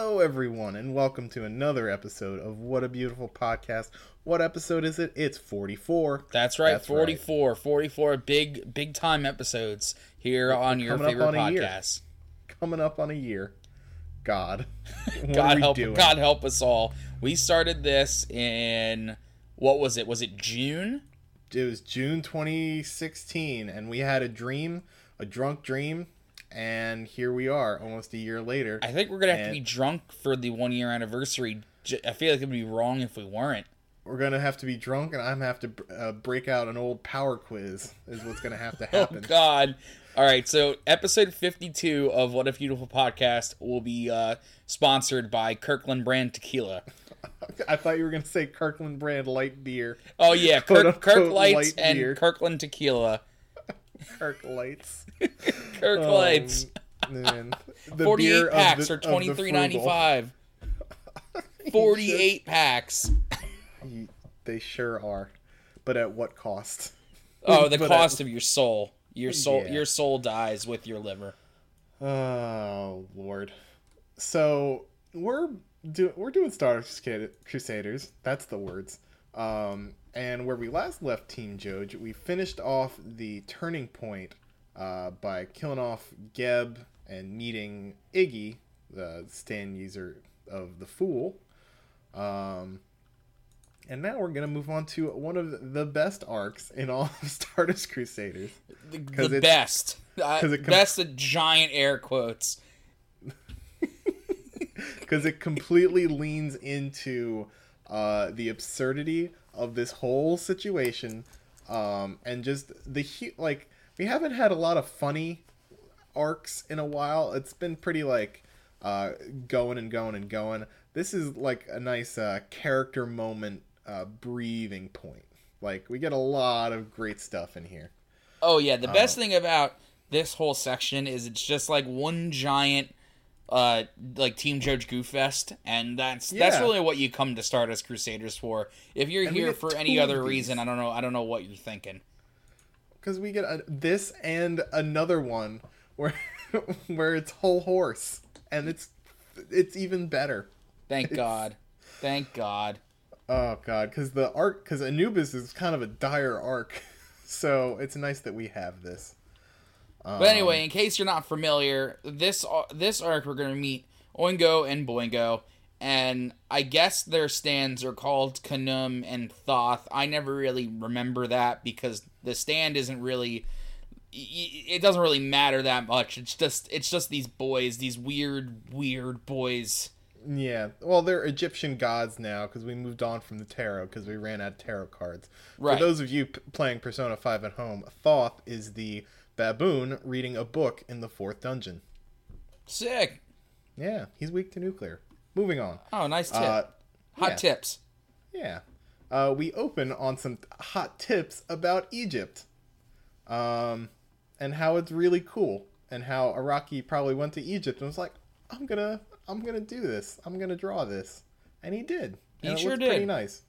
Hello, everyone, and welcome to another episode of What a Beautiful Podcast. What episode is it? It's 44. That's right, That's 44. 44 big big time episodes here on your coming favorite on podcast. Coming up on a year. God. God help doing? God help us all. We started this in what was it? Was it June? It was June 2016, and we had a dream, a drunk dream, and here we are, almost a year later. I think we're going to have to be drunk for the 1 year anniversary. I feel like it would be wrong if we weren't. We're gonna have to be drunk, and I'm gonna have to uh, break out an old power quiz. Is what's gonna have to happen. Oh happen. god. All right, so episode 52 of What a Beautiful Podcast will be uh, sponsored by Kirkland brand tequila. I thought you were gonna say Kirkland brand light beer. Oh yeah, Kirk, Kirk Lights light and. Kirkland tequila. Kirk lights. Kirk Um, Lights. man. The 48 beer packs the- are twenty three ninety. Forty eight packs. You- They sure are, but at what cost? Oh, the cost of your soul. Your soul Yeah. your soul dies with your liver. Oh lord. So we're do we're doing Star Crusaders. That's the words. Um, and where we last left Team Joge, we finished off the turning point uh, by killing off Geb and meeting Iggy, the stand user of the Fool. Um, and now we're gonna move on to one of the best arcs in all of Stardust Crusaders. The, 'Cause the it's- best. Uh, com- best of giant air quotes. because it completely leans into uh, the absurdity of this whole situation um, and just the hu- like we haven't had a lot of funny arcs in a while. It's been pretty like uh, going and going and going. This is like a nice uh, character moment uh, breathing point. Like we get a lot of great stuff in here. Oh yeah, the best Uh, thing about this whole section is it's just like one giant uh like Team Judge Goof Fest and that's that's really what you come to Stardust Crusaders for. If you're And here for any other reason, I don't know I don't know what you're thinking. because we get a, this and another one where where it's Hol Horse and it's it's even better Thank It's- God. Thank God. oh god because the arc because anubis is kind of a dire arc so it's nice that we have this um, But anyway, in case you're not familiar, this uh, this arc we're gonna meet Oingo and Boingo, and I guess their stands are called Khnum and Thoth. I never really remember that because the stand isn't really. It doesn't really matter that much. It's just it's just these boys, these weird weird boys. yeah well they're egyptian gods now because we moved on from the tarot because we ran out of tarot cards Right. for those of you p- playing persona 5 at home thoth is the baboon reading a book in the fourth dungeon Sick. yeah he's weak to nuclear moving on Oh, nice tip. uh, Hot yeah. tips. Yeah. Uh, we open on some hot tips about Egypt. Um, and how it's really cool. And how Araki probably went to Egypt and was like, I'm gonna I'm gonna do this. I'm gonna draw this. And he did. He And it sure looked pretty did. nice.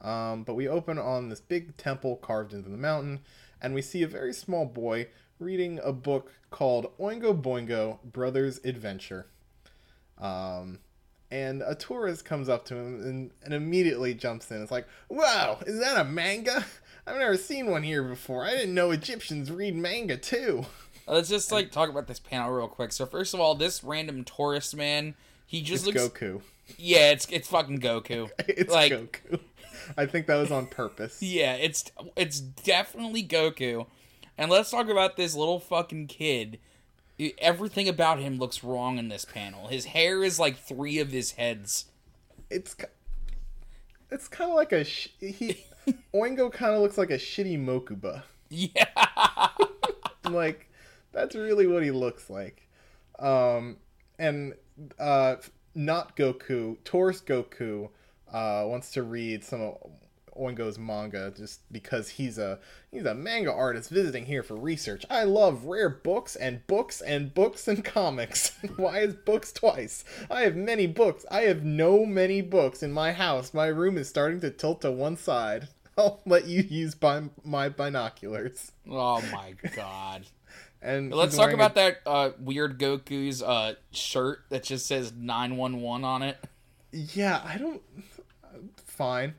Um, but we open on this big temple carved into the mountain, and we see a very small boy reading a book called Oingo Boingo Brothers Adventure. Um, and a tourist comes up to him and, and immediately jumps in. It's like, wow, is that a manga? I've never seen one here before. I didn't know Egyptians read manga too. Let's just like talk about this panel real quick. So first of all, this random tourist man, he just It's looks Goku. Yeah, it's it's fucking Goku. It's like Goku. I think that was on purpose. yeah, it's it's definitely Goku. And let's talk about this little fucking kid. Everything about him looks wrong in this panel. His hair is like three of his heads. It's it's kind of like a sh- he Oingo kind of looks like a shitty Mokuba. Yeah. like that's really what he looks like um and uh not goku tourist goku uh wants to read some of oingo's manga just because he's a he's a manga artist visiting here for research i love rare books and books and books and comics why is books twice i have many books i have no many books in my house my room is starting to tilt to one side i'll let you use by my binoculars oh my god. And Let's talk about a- that uh, weird Goku's uh, shirt that just says 911 on it. Yeah, I don't. Fine.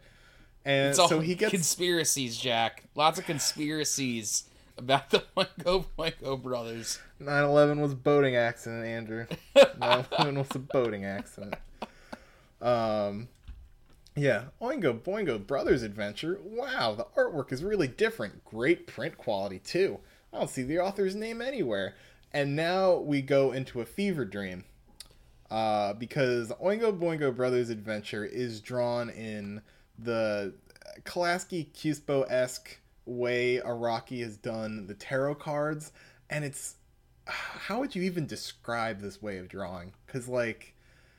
And It's so he gets conspiracies, Jack. Lots of conspiracies about the Oingo Boingo brothers. 9/11 was a boating accident, Andrew. 9/11 was a boating accident. Um, yeah, Oingo Boingo Brothers Adventure. Wow, the artwork is really different. Great print quality too. I don't see the author's name anywhere. And now we go into a fever dream. Uh, because Oingo Boingo Brothers Adventure is drawn in the Klasky Csupo esque way Araki has done the tarot cards, and it's how would you even describe this way of drawing? Because like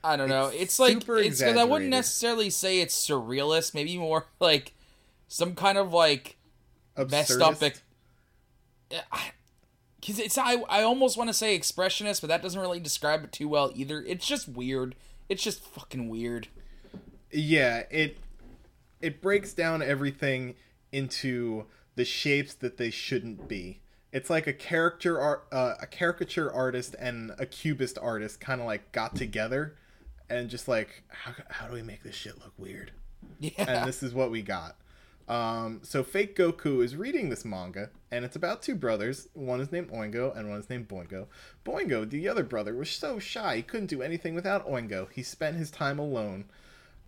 I don't know. It's It's, like it's because I wouldn't necessarily say it's surrealist. Maybe more like some kind of like messed up. absurdist. Because it's I I almost want to say expressionist, but that doesn't really describe it too well either. It's just weird. It's just fucking weird. yeah it it breaks down everything into the shapes that they shouldn't be it's like a character art uh, a caricature artist and a cubist artist kind of like got together and just like how, how do we make this shit look weird Yeah. and this is what we got um, so fake goku is reading this manga and it's about two brothers one is named oingo and one is named boingo boingo the other brother was so shy he couldn't do anything without oingo he spent his time alone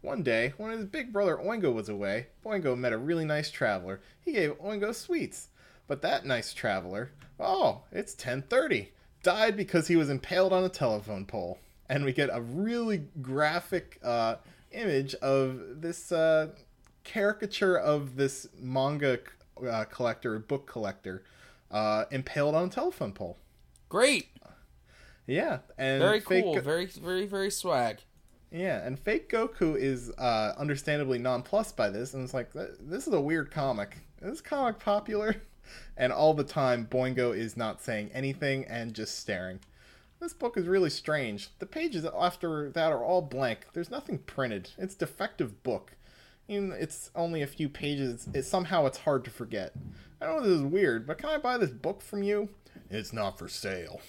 one day, when his big brother Oingo was away, Boingo met a really nice traveler. He gave Oingo sweets. But that nice traveler, oh, it's 1030, died because he was impaled on a telephone pole. And we get a really graphic uh, image of this uh, caricature of this manga uh, collector, book collector, uh, impaled on a telephone pole. Great. Yeah, and Very cool. Very very very swag. Yeah, and fake Goku is uh, understandably nonplussed by this, and it's like, this is a weird comic. Is this comic popular? And all the time, Boingo is not saying anything and just staring. This book is really strange. The pages after that are all blank. There's nothing printed. It's defective book. Even it's only a few pages. It somehow it's hard to forget. I know this is weird, but can I buy this book from you? It's not for sale.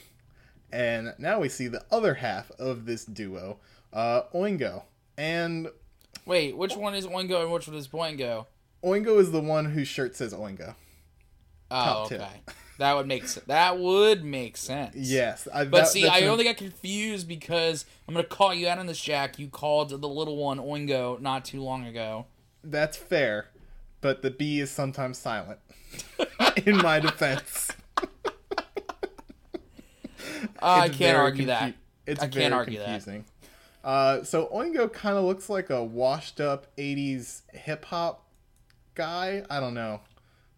And now we see the other half of this duo, uh, Oingo. And Wait, which one is Oingo and which one is Boingo? Oingo is the one whose shirt says Oingo. Oh, Top okay. tip. That would make sense. That would make sense. Yes, I, But that- see, I only got confused because I'm gonna call you out on this, Jack. You called the little one Oingo not too long ago. That's fair, but the B is sometimes silent. In my defense, I can't argue that. It's I can't argue that. confusing. Uh, so Oingo kind of looks like a washed-up '80s hip hop guy. I don't know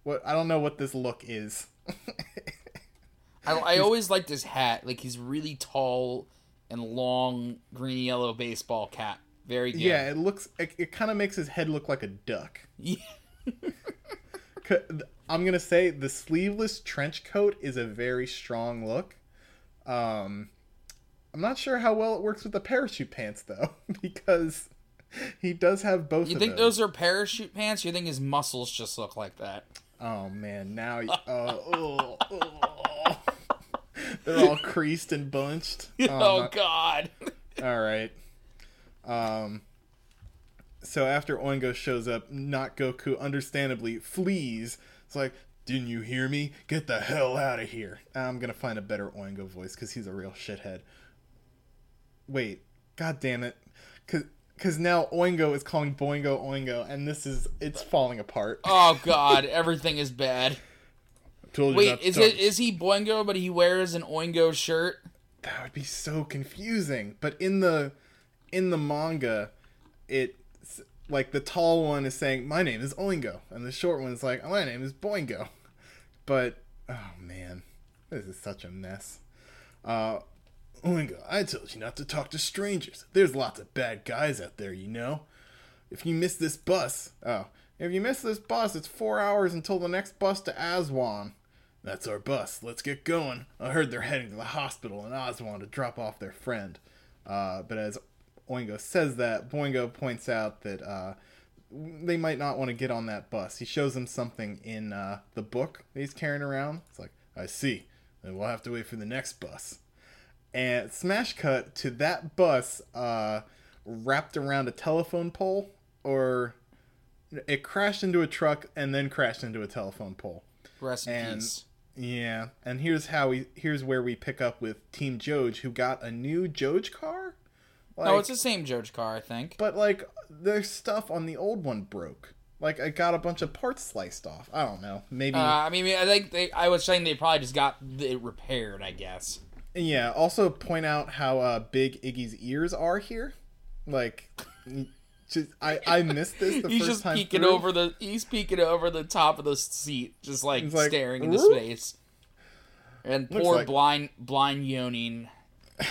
what I don't know what this look is. I, I always liked his hat. Like he's really tall and long, green yellow baseball cap. Very good. yeah, it looks. It, it kind of makes his head look like a duck. Yeah. I'm gonna say the sleeveless trench coat is a very strong look. Um, I'm not sure how well it works with the parachute pants though, because he does have both. You think those. those are parachute pants? You think his muscles just look like that? Oh man, now uh, oh, oh. they're all creased and bunched. Oh, Oh, God. All right. Um. So after Oingo shows up, not Goku, understandably flees. It's like, didn't you hear me? Get the hell out of here! I'm gonna find a better Oingo voice because he's a real shithead. Wait, god damn it, cause. Because now Oingo is calling Boingo Oingo, and this is it's falling apart. Oh God, everything is bad. Wait, is it is he Boingo, but he wears an Oingo shirt? that would be so confusing but in the in the manga it like the tall one is saying my name is oingo and the short one is like my name is boingo but oh man this is such a mess uh oingo i told you not to talk to strangers there's lots of bad guys out there you know if you miss this bus oh if you miss this bus it's four hours until the next bus to aswan that's our bus. Let's get going. I heard they're heading to the hospital in Aswan to drop off their friend. Uh, but as Oingo says that, Boingo points out that uh, they might not want to get on that bus. He shows them something in uh, the book that he's carrying around. It's like, I see. and we'll have to wait for the next bus. And smash cut to that bus uh, wrapped around a telephone pole, or it crashed into a truck and then crashed into a telephone pole. Rest in peace. Yeah, and here's how we here's where we pick up with Team Joge, who got a new Joge car. Like, no, it's the same George car, I think. but like their stuff on the old one broke. Like I got a bunch of parts sliced off. I don't know. Maybe Uh, I mean, I think they. I was saying they probably just got it repaired. I guess. Yeah. Also point out how uh, big Iggy's ears are here. Like, just I I missed this the he's first just time. peeking through. over the. He's peeking over the top of the seat, just like, like, staring into space. And poor like- blind blind Yonin.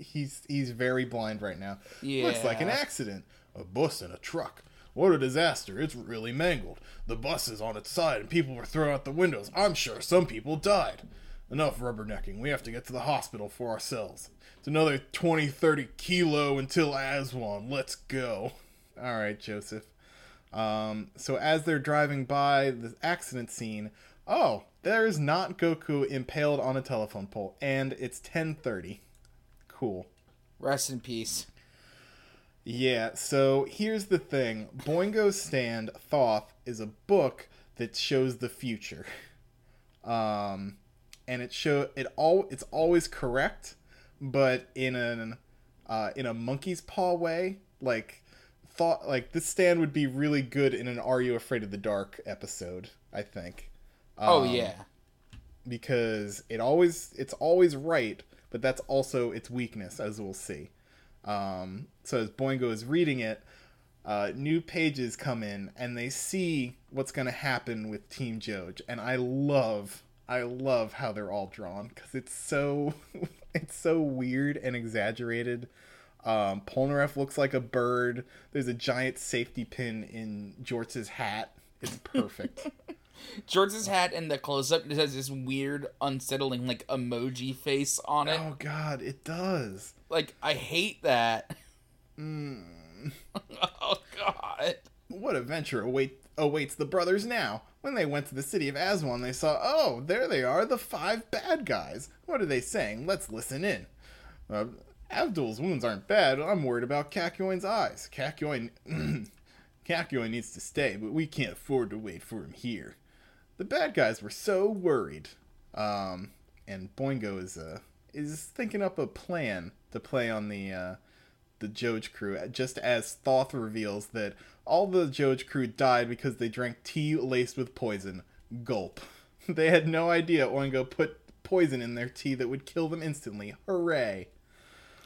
He's he's very blind right now. Yeah. Looks like an accident. A bus and a truck. What a disaster. It's really mangled. The bus is on its side and people were thrown out the windows. I'm sure some people died. Enough rubbernecking. We have to get to the hospital for ourselves. It's another 20, 30 kilo until Aswan. Let's go. All right, Joseph. Um, so as they're driving by the accident scene, oh, there's not Goku impaled on a telephone pole, and it's 10:30. Cool. Rest in peace. Yeah, so here's the thing. Boingo's Stand, Thoth, is a book that shows the future. Um and it show it all it's always correct, but in an uh in a monkey's paw way. Like Thoth like this stand would be really good in an Are You Afraid of the Dark episode, I think. oh Um, yeah. because it always it's always right, but that's also its weakness, as we'll see. Um, so as Boingo is reading it, uh, new pages come in, and they see what's going to happen with Team Joge, and I love, I love how they're all drawn because it's so, it's so weird and exaggerated. Um, Polnareff looks like a bird. There's a giant safety pin in Jortz's hat. It's perfect. George's hat and the close up it has this weird, unsettling like emoji face on it. oh God, it does. Like I hate that. Mm. oh god. What adventure await, awaits the brothers now? When they went to the city of Aswan, they saw, oh, there they are, the five bad guys. What are they saying? Let's listen in. Uh, Avdol's wounds aren't bad. I'm worried about Kakyoin's eyes. Kakyoin, Kakyoin needs to stay, but we can't afford to wait for him here. The bad guys were so worried. Um, and Boingo is uh, is thinking up a plan to play on the uh, the Joge crew, just as Thoth reveals that all the Joge crew died because they drank tea laced with poison. Gulp. They had no idea Oingo put poison in their tea that would kill them instantly. Hooray.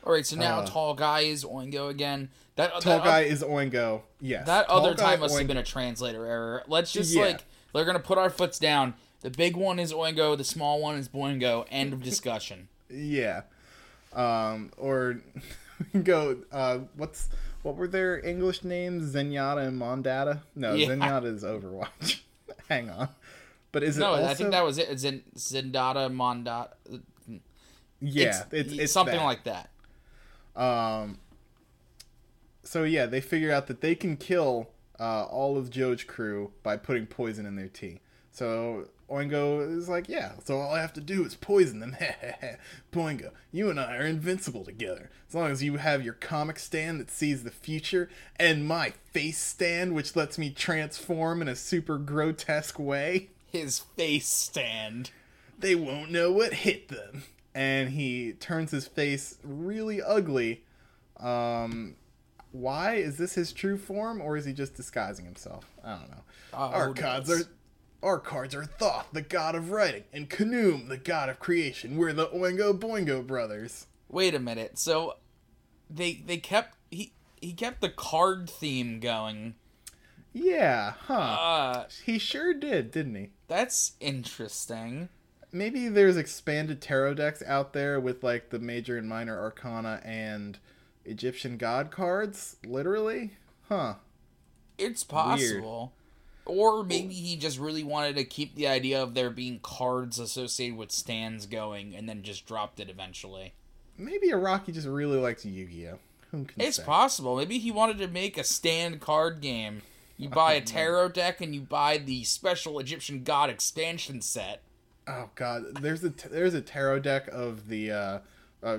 All right, so now Uh, tall guy is Oingo again. That Tall that, guy is Oingo. Yes. That Tall other time must have been a translator error. Let's just Yeah. like they're gonna put our foots down. The big one is Oingo. The small one is Boingo. End of discussion. Yeah. Um, or go, uh, what's, what were their English names? Zenyatta and Mondatta? No, Yeah. Zenyatta is Overwatch. Hang on. But is it no, also... I think that was it. It's in Zendata Mondat. Yeah, it's, it's, something that. like that. Um. So yeah, they figure out that they can kill uh, all of Joe's crew by putting poison in their tea. So Oingo is like, yeah, so all I have to do is poison them. Boingo, you and I are invincible together. As long as you have your comic stand that sees the future, and my face stand which lets me transform in a super grotesque way, His face stand. they won't know what hit them. And he turns his face really ugly. Um, why is this his true form, or is he just disguising himself? I don't know. Uh, our gods knows? are, our cards are Thoth, the god of writing, and Khnum, the god of creation. We're the Oingo Boingo brothers. Wait a minute. So they they kept he he kept the card theme going. Yeah, huh? Uh, he sure did, didn't he? that's interesting. Maybe there's expanded tarot decks out there with like the major and minor arcana and Egyptian god cards, literally. Huh. It's possible. Or maybe he just really wanted to keep the idea of there being cards associated with stands going and then just dropped it eventually. Maybe Araki just really likes Yu-Gi-Oh. Who can It's say? possible. Maybe he wanted to make a stand card game. You buy a tarot deck and you buy the special Egyptian god expansion set. oh god, there's a there's a tarot deck of the uh, uh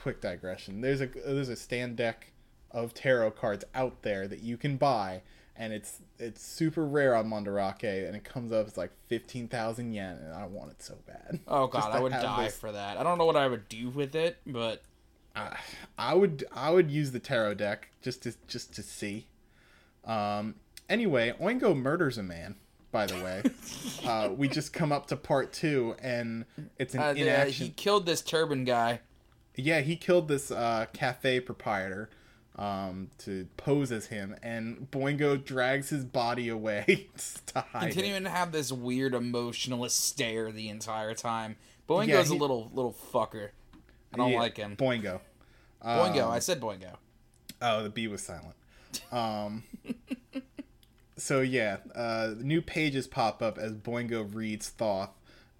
quick digression. There's a there's a stand deck of tarot cards out there that you can buy and it's it's super rare on Mandarake, and it comes up as like fifteen thousand yen, and I want it so bad. Oh god, I would die this. for that. I don't know what I would do with it, but uh, I would I would use the tarot deck just to just to see. Um. Anyway, Oingo murders a man. By the way, uh, we just come up to part two, and it's an uh, inaction. he killed this turban guy. Yeah, he killed this uh, cafe proprietor um, to pose as him, and Boingo drags his body away to hide. Continuing it. to have this weird emotionalist stare the entire time. Boingo's yeah, he, a little little fucker. I don't yeah, like him. Boingo. Boingo. Um, I said Boingo. Oh, the B was silent. Um. so yeah, uh, new pages pop up as Boingo reads Thoth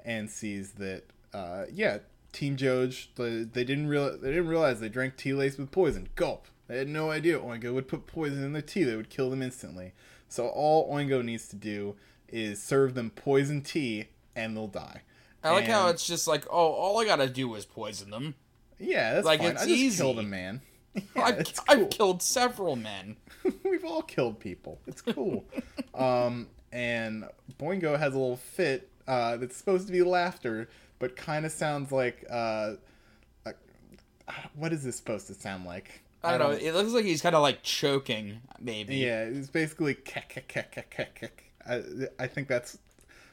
and sees that uh, yeah, Team Joge they, they didn't real they didn't realize they drank tea laced with poison. Gulp. They had no idea Oingo would put poison in their tea that would kill them instantly. So all Oingo needs to do is serve them poison tea and they'll die. I like and, how it's just like, oh, all I gotta do is poison them. Yeah, that's like fine. it's I just easy. killed a man. Yeah, I've, cool. I've killed several men. We've all killed people. It's cool. um, and Boingo has a little fit uh, that's supposed to be laughter, but kind of sounds like uh, uh, what is this supposed to sound like? I don't, know. It looks like he's kind of like choking, maybe. Yeah, it's basically kek kek kek kek I, I think that's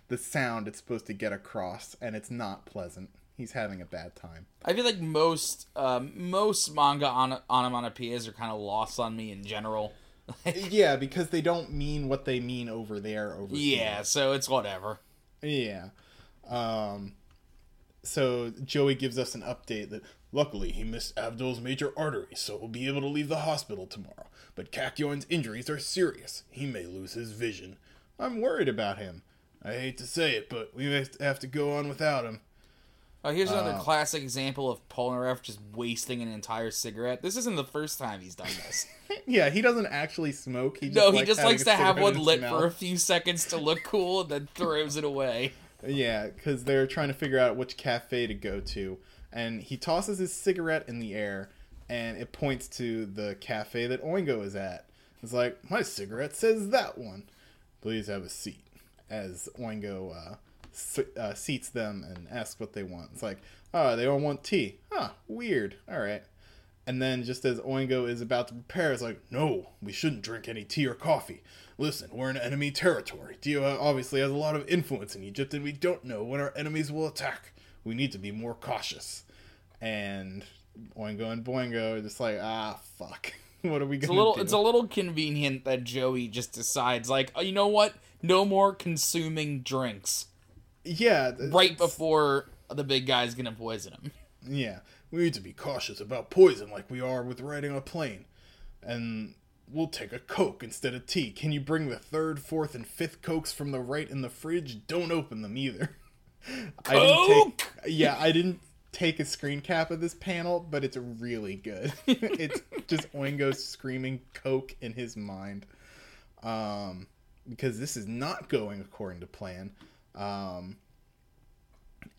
the sound it's supposed to get across, and it's not pleasant. He's having a bad time. I feel like most um, most manga on- onomatopoeias are kind of lost on me in general. yeah, because they don't mean what they mean over there. Over yeah, here. so it's whatever. Yeah. Um, so Joey gives us an update that luckily he missed Avdol's major artery, so he'll be able to leave the hospital tomorrow. But Kakyoin's injuries are serious. He may lose his vision. I'm worried about him. I hate to say it, but we may have to go on without him. Oh, here's another uh, classic example of Polnareff just wasting an entire cigarette. This isn't the first time he's done this. yeah, he doesn't actually smoke. He no, he just likes to have one lit for a few seconds to look cool and then throws it away. Yeah, because they're trying to figure out which cafe to go to, and he tosses his cigarette in the air, and it points to the cafe that Oingo is at. It's like my cigarette says that one. Please have a seat. As Oingo uh, uh, seats them and asks what they want. It's like, oh, they all want tea. Huh, weird. All right. And then, just as Oingo is about to prepare, it's like, no, we shouldn't drink any tea or coffee. Listen, we're in enemy territory. Dio obviously has a lot of influence in Egypt, and we don't know when our enemies will attack. We need to be more cautious. And Oingo and Boingo are just like, ah, fuck. what are we going to do? It's a little convenient that Joey just decides, like, oh, you know what? No more consuming drinks. Yeah. Right before the big guy's going to poison him. Yeah. We need to be cautious about poison like we are with riding a plane. And we'll take a Coke instead of tea. Can you bring the third, fourth, and fifth Cokes from the right in the fridge? Don't open them either. I didn't take, yeah, I didn't take a screen cap of this panel, but it's really good. it's just Oingo screaming Coke in his mind. Um, because this is not going according to plan. Um,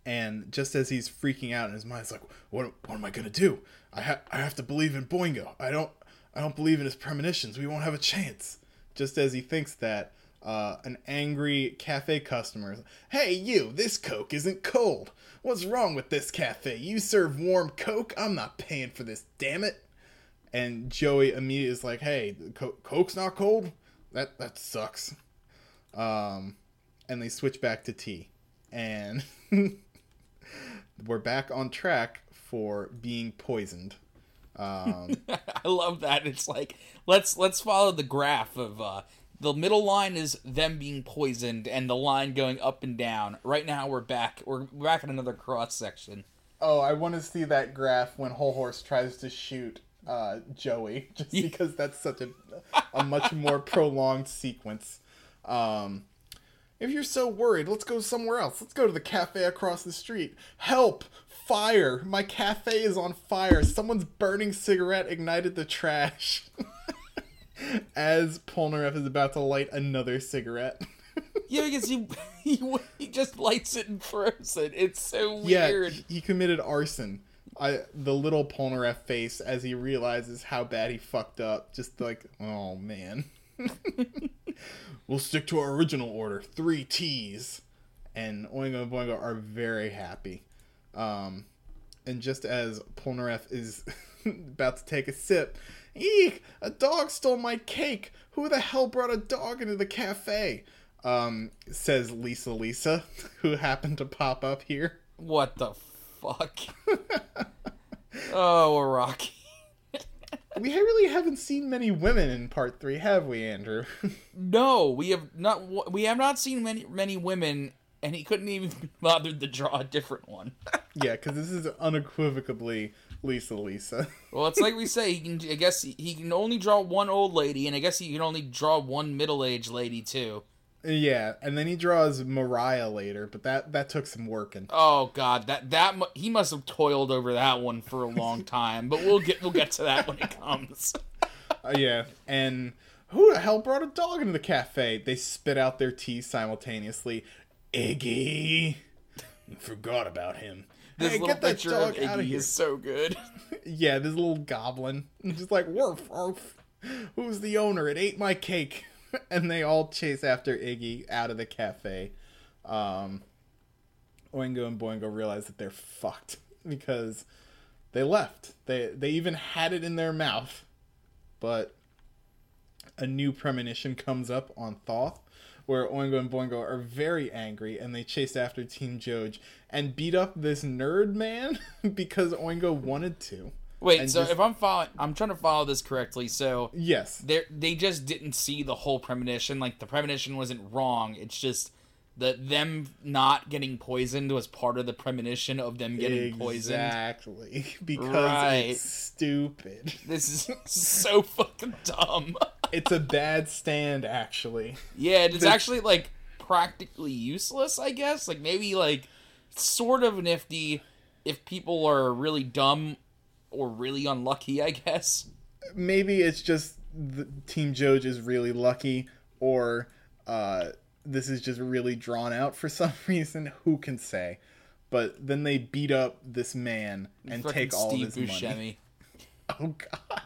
and just as he's freaking out in his mind, it's like, what, what am I gonna do? I have I have to believe in Boingo. I don't I don't believe in his premonitions. We won't have a chance. Just as he thinks that, uh, an angry cafe customer, hey you, this Coke isn't cold. What's wrong with this cafe? You serve warm Coke? I'm not paying for this, damn it. And Joey immediately is like, hey, Co- Coke's not cold? That that sucks. Um, and they switch back to tea. And we're back on track for being poisoned. Um, I love that. It's like let's let's follow the graph of uh, the middle line is them being poisoned, and the line going up and down. Right now, we're back. We're back in another cross section. Oh, I want to see that graph when Hol Horse tries to shoot uh, Joey, just because that's such a a much more prolonged sequence. Um, if you're so worried, let's go somewhere else. Let's go to the cafe across the street. Help! Fire! My cafe is on fire. Someone's burning cigarette ignited the trash. As Polnareff is about to light another cigarette. Yeah, because he, he he just lights it and throws it. It's so Yeah, weird. he- he committed arson. I the little Polnareff face as he realizes how bad he fucked up. Just like, oh man. we'll stick to our original order, three T's. And Oingo and Boingo are very happy. Um, and just as Polnareff is about to take a sip, eek! A dog stole my cake. Who the hell brought a dog into the cafe? Um, says Lisa Lisa, who happened to pop up here. What the fuck? oh, Rocky. We really haven't seen many women in part three, have we, Andrew? No, we have not. We have not seen many many women, and he couldn't even be bothered to draw a different one. yeah, because this is unequivocally Lisa Lisa. Well, it's like we say. He can. I guess he, he can only draw one old lady, and I guess he can only draw one middle aged lady too. yeah, and then he draws Mariah later, but that that took some working. Oh God, that that he must have toiled over that one for a long time. But we'll get we'll get to that when it comes. Uh, yeah, and who the hell brought a dog into the cafe? They spit out their tea simultaneously. Iggy, forgot about him. This hey, little get that picture dog of out of Iggy is so good. Yeah, this little goblin. Just like, woof, woof. Who's the owner? It ate my cake. and they all chase after Iggy out of the cafe. Um, Oingo and Boingo realize that they're fucked because they left. They they even had it in their mouth. But a new premonition comes up on Thoth where Oingo and Boingo are very angry and they chase after Team Joj and beat up this nerd man because Oingo wanted to. Wait, so just- if I'm following, I'm trying to follow this correctly. So Yes. they they just didn't see the whole premonition. Like the premonition wasn't wrong. It's just that them not getting poisoned was part of the premonition of them getting poisoned. Exactly. Because Right. it's stupid. This is so fucking dumb. It's a bad stand, actually. yeah, it's The- actually like practically useless. I guess like maybe like sort of nifty if people are really dumb or really unlucky. I guess. Maybe it's just the Team Joj is really lucky, or uh, this is just really drawn out for some reason. Who can say? But then they beat up this man and Fucking take all Steve of his money. Oh God.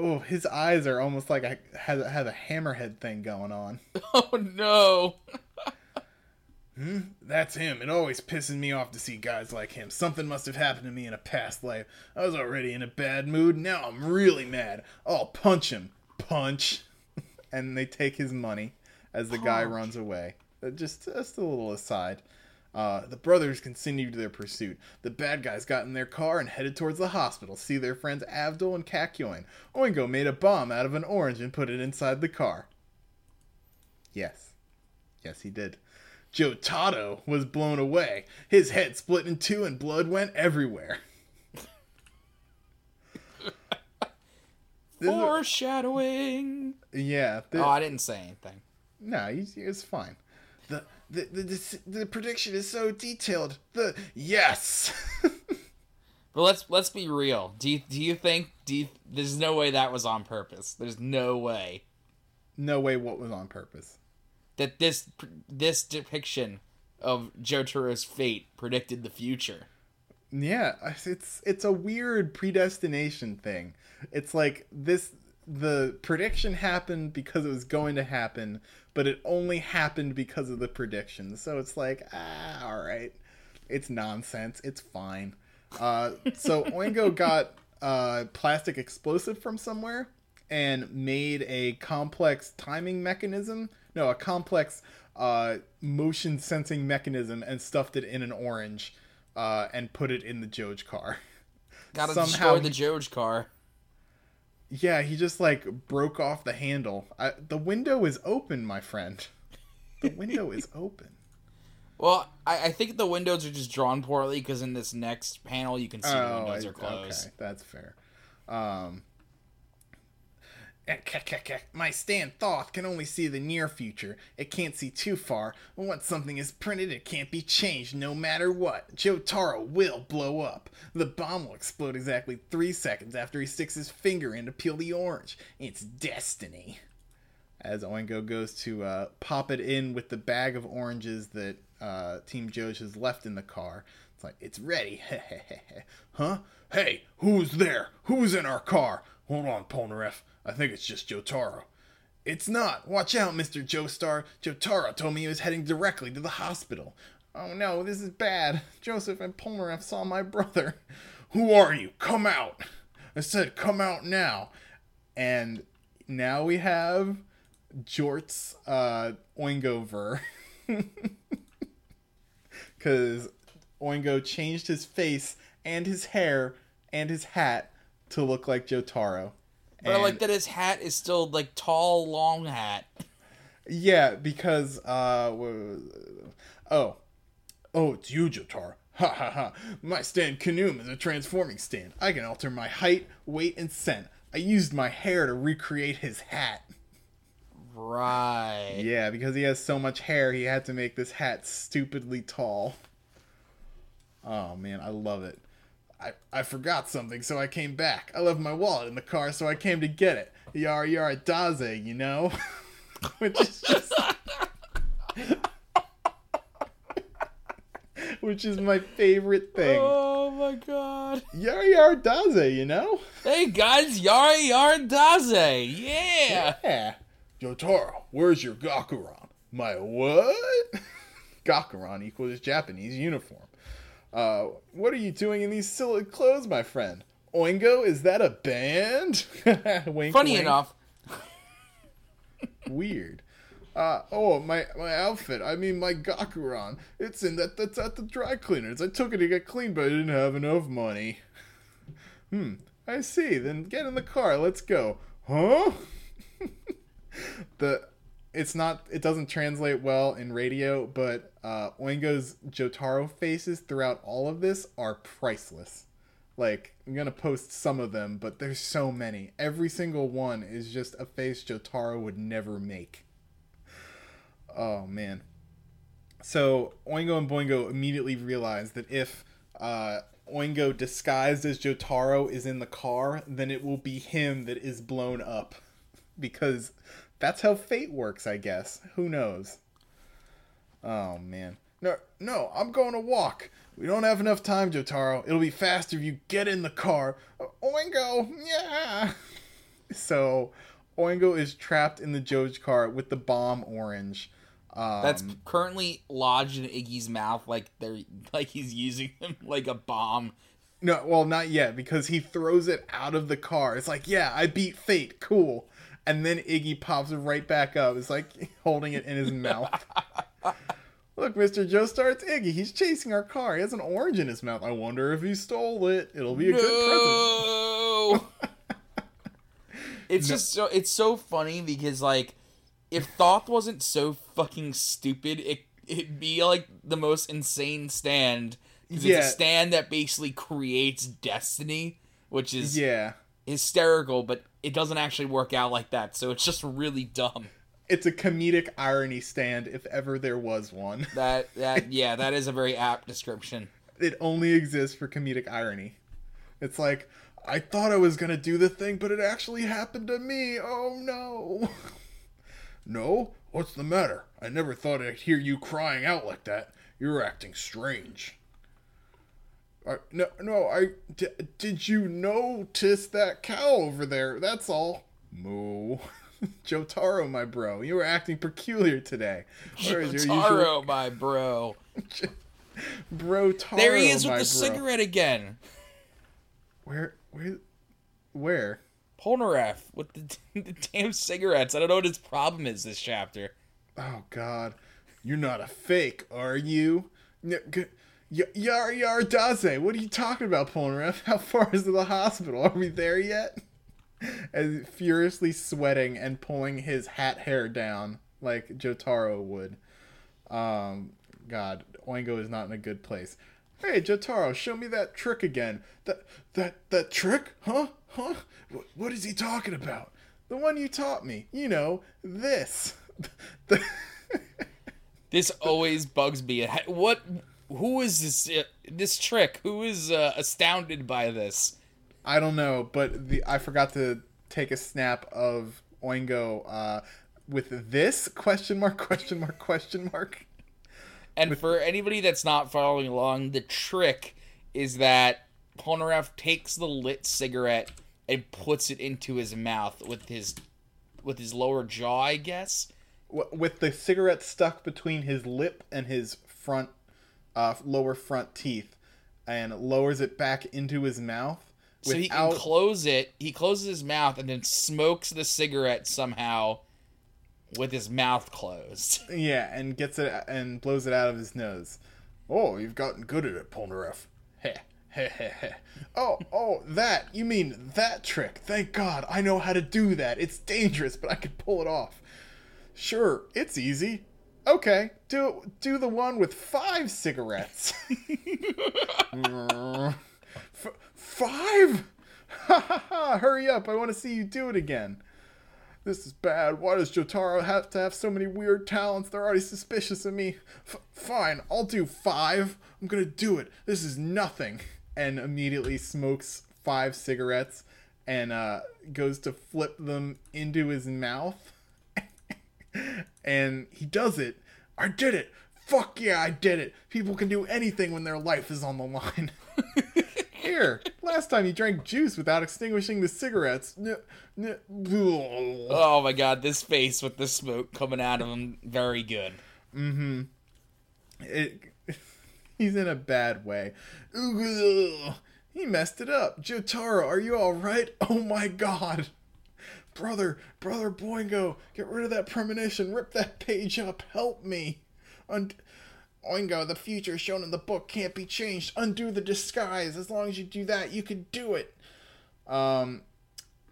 Oh, his eyes are almost like a has has a hammerhead thing going on. Oh no. That's him. It always pisses me off to see guys like him. Something must have happened to me in a past life. I was already in a bad mood. Now I'm really mad. I'll punch him. Punch. and they take his money as the guy runs away. Uh, Just, just a little aside. Uh, the brothers continued their pursuit. The bad guys got in their car and headed towards the hospital. To see their friends Avdol and Kakyoin. Oingo made a bomb out of an orange and put it inside the car. Yes. Yes, he did. Jotaro was blown away. His head split in two and blood went everywhere. Foreshadowing. yeah. th- Oh, I didn't say anything. no, he's, it's fine. The the, the the the prediction is so detailed. The yes. But let's let's be real. Do you do you think do you, there's no way that was on purpose? There's no way no way. What was on purpose? that this this depiction of Jotaro's fate predicted the future. Yeah, it's it's a weird predestination thing. It's like this the prediction happened because it was going to happen, but it only happened because of the prediction. So it's like, ah, all right. It's nonsense. It's fine. Uh, so Oingo got uh, plastic explosive from somewhere and made a complex timing mechanism. No, a complex uh, motion sensing mechanism and stuffed it in an orange uh, and put it in the Joj car. Gotta Somehow destroy the Joj car. Yeah, he just like broke off the handle. I, the window is open, my friend. The window is open. Well, I, I think the windows are just drawn poorly because in this next panel you can see the Oh, windows I- are closed. okay, that's fair. Um, my stand Thoth can only see the near future. It can't see too far. Once something is printed, it can't be changed no matter what. Jotaro will blow up. The bomb will explode exactly three seconds after he sticks his finger in to peel the orange. It's destiny. as Oingo goes to uh, pop it in with the bag of oranges that uh, Team Joe has left in the car. It's like, it's ready. huh? Hey, who's there? Who's in our car? Hold on, Polnareff. I think it's just Jotaro. It's not. Watch out, Mr. Joestar. Jotaro told me he was heading directly to the hospital. Oh no, this is bad. Joseph and Polnareff saw my brother. Who are you? Come out. I said, come out now. And now we have Jort's uh, Oingover. Because Oingo changed his face and his hair and his hat to look like Jotaro. But I like that his hat is still like tall, long hat. Yeah, because uh, oh, oh, it's you, Jotaro. Ha ha ha! My stand Khnum is a transforming stand. I can alter my height, weight, and scent. I used my hair to recreate his hat. Right. Yeah, because he has so much hair, he had to make this hat stupidly tall. Oh man, I love it. I, I forgot something, so I came back. I left my wallet in the car, so I came to get it. Yar yar daze, you know? Which is just. Which is my favorite thing. Oh my god. Yar yar daze, you know? Hey guys, yar yar daze. Yeah. Yeah. Jotaro, where's your Gakuran? My what? Gakuran equals Japanese uniform. Uh, what are you doing in these silly clothes, my friend? Oingo, is that a band? wink, Funny wink. enough, Weird. Uh, oh, my my outfit. I mean, my Gakuran. It's in that. That's at the dry cleaners. I took it to get cleaned, but I didn't have enough money. Hmm. I see. Then get in the car. Let's go. Huh? the it's not it doesn't translate well in radio but uh oingo's jotaro faces throughout all of this are priceless. Like i'm gonna post some of them but there's so many. Every single one is just a face jotaro would never make. Oh man. So oingo and boingo immediately realize that if uh oingo disguised as jotaro is in the car then it will be him that is blown up. Because that's how fate works, I guess. Who knows? Oh man. No, no, I'm going to walk. We don't have enough time, Jotaro. It'll be faster if you get in the car. Oingo, yeah. So, Oingo is trapped in the Joge car with the bomb orange. Um, that's currently lodged in Iggy's mouth, like they're like he's using him like a bomb. no, well, not yet because he throws it out of the car. It's like, yeah, I beat fate, cool. And then Iggy pops right back up. It's like holding it in his mouth. Look, Mr. Joe starts Iggy. He's chasing our car. He has an orange in his mouth. I wonder if he stole it. It'll be a good present. No. it's just so it's so funny because like if Thoth wasn't so fucking stupid, it it'd be like the most insane stand. 'Cause Yeah. It's a stand that basically creates destiny, which is Yeah. hysterical, but it doesn't actually work out like that. So it's just really dumb. It's a comedic irony stand if ever there was one. That that yeah, that is a very apt description. It only exists for comedic irony. It's like, I thought I was going to do the thing, but it actually happened to me. Oh no. no? What's the matter? I never thought I'd hear you crying out like that. You're acting strange. I, no, no, I. D- did you notice that cow over there? That's all. Moo. Jotaro, my bro, you were acting peculiar today. Where your usual my bro. bro Taro? There he is with the bro. cigarette again. Where, where, where? Polnareff with the, the damn cigarettes. I don't know what his problem is this chapter. Oh God, you're not a fake, are you? N- g- Yar Yar Daze, what are you talking about, Polnareff? How far is the hospital? Are we there yet? As furiously sweating and pulling his hat hair down like Jotaro would. Um, God, Oingo is not in a good place. Hey, Jotaro, show me that trick again. That that that trick? Huh? Huh? Wh- What is he talking about? The one you taught me. You know, this. The This always bugs me. What? Who is this? Uh, this trick? Who is uh, astounded by this? I don't know, but the I forgot to take a snap of Oingo uh, with this question mark question mark question mark. And for anybody that's not following along, the trick is that Polnareff takes the lit cigarette and puts it into his mouth with his with his lower jaw, I guess. With the cigarette stuck between his lip and his front, uh, lower front teeth, and lowers it back into his mouth. So he can close it. He closes his mouth and then smokes the cigarette somehow with his mouth closed. Yeah, and gets it and blows it out of his nose. Oh, you've gotten good at it, Polnareff. Heh, heh, heh, heh. Oh, oh, that. You mean that trick. Thank God, I know how to do that. It's dangerous, but I can pull it off. Sure, it's easy. Okay, do do the one with five cigarettes. F- five? Ha ha ha! Hurry up! I want to see you do it again. This is bad. Why does Jotaro have to have so many weird talents? They're already suspicious of me. F- fine, I'll do five. I'm gonna do it. This is nothing. And immediately smokes five cigarettes and uh, goes to flip them into his mouth. And he does it. I did it. Fuck yeah, I did it. People can do anything when their life is on the line. Here, last time you drank juice without extinguishing the cigarettes. Oh my god, this face with the smoke coming out of him, very good. Mm-hmm. It, he's in a bad way. He messed it up. Jotaro, are you alright? Oh my god. Brother, brother Boingo, get rid of that premonition. Rip that page up. Help me. Und- Oingo, the future shown in the book can't be changed. Undo the disguise. As long as you do that, you can do it. Um,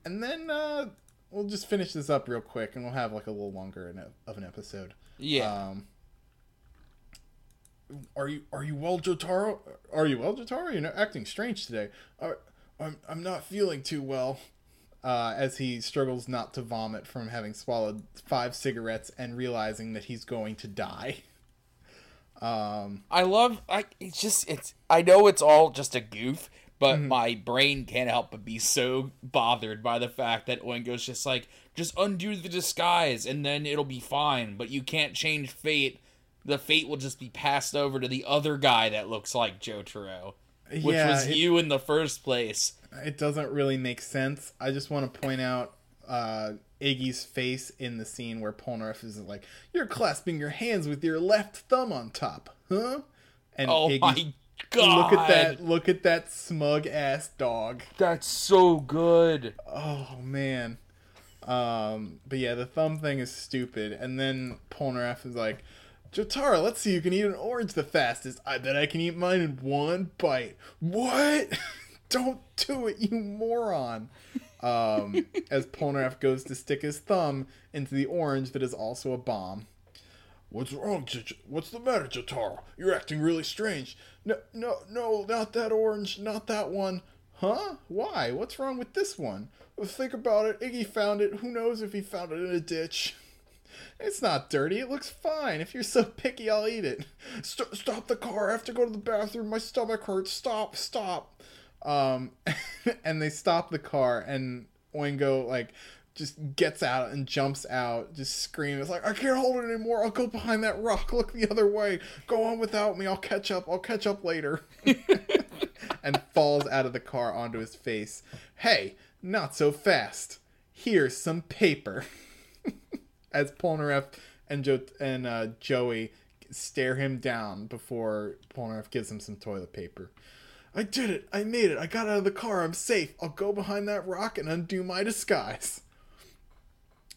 and then uh, we'll just finish this up real quick, and we'll have like a little longer of an episode. Yeah. Um, are you are you well, Jotaro? Are you well, Jotaro? You're acting strange today. I'm I'm not feeling too well. Uh, as he struggles not to vomit from having swallowed five cigarettes and realizing that he's going to die. Um, I love I it's just it's I know it's all just a goof, but my brain can't help but be so bothered by the fact that Oingo's just like just undo the disguise and then it'll be fine, but you can't change fate. The fate will just be passed over to the other guy that looks like Jotaro, which Yeah, was it- you in the first place. it doesn't really make sense. I just want to point out uh, Iggy's face in the scene where Polnareff is like, "You're clasping your hands with your left thumb on top, huh?" And Oh Iggy, my god! look at that! Look at that smug ass dog. That's so good. Oh man. Um, but yeah, the thumb thing is stupid. And then Polnareff is like, Jotaro, let's see who can eat an orange the fastest. I bet I can eat mine in one bite. What? Don't do it, you moron. Um, as Polnareff goes to stick his thumb into the orange that is also a bomb. What's wrong, J- J- What's the matter, Jotaro? You're acting really strange. No, no, no, not that orange, not that one. Huh? Why? What's wrong with this one? Well, think about it. Iggy found it. Who knows if he found it in a ditch? It's not dirty. It looks fine. If you're so picky, I'll eat it. St- stop the car. I have to go to the bathroom. My stomach hurts. Stop, stop. Um, and they stop the car, and Oingo, like, just gets out and jumps out, just screaming. It's like, I can't hold it anymore. I'll go behind that rock. Look the other way. Go on without me. I'll catch up. I'll catch up later. and falls out of the car onto his face. Hey, not so fast. Here's some paper. As Polnareff and jo- and uh, Joey stare him down before Polnareff gives him some toilet paper. I did it. I made it. I got out of the car. I'm safe. I'll go behind that rock and undo my disguise.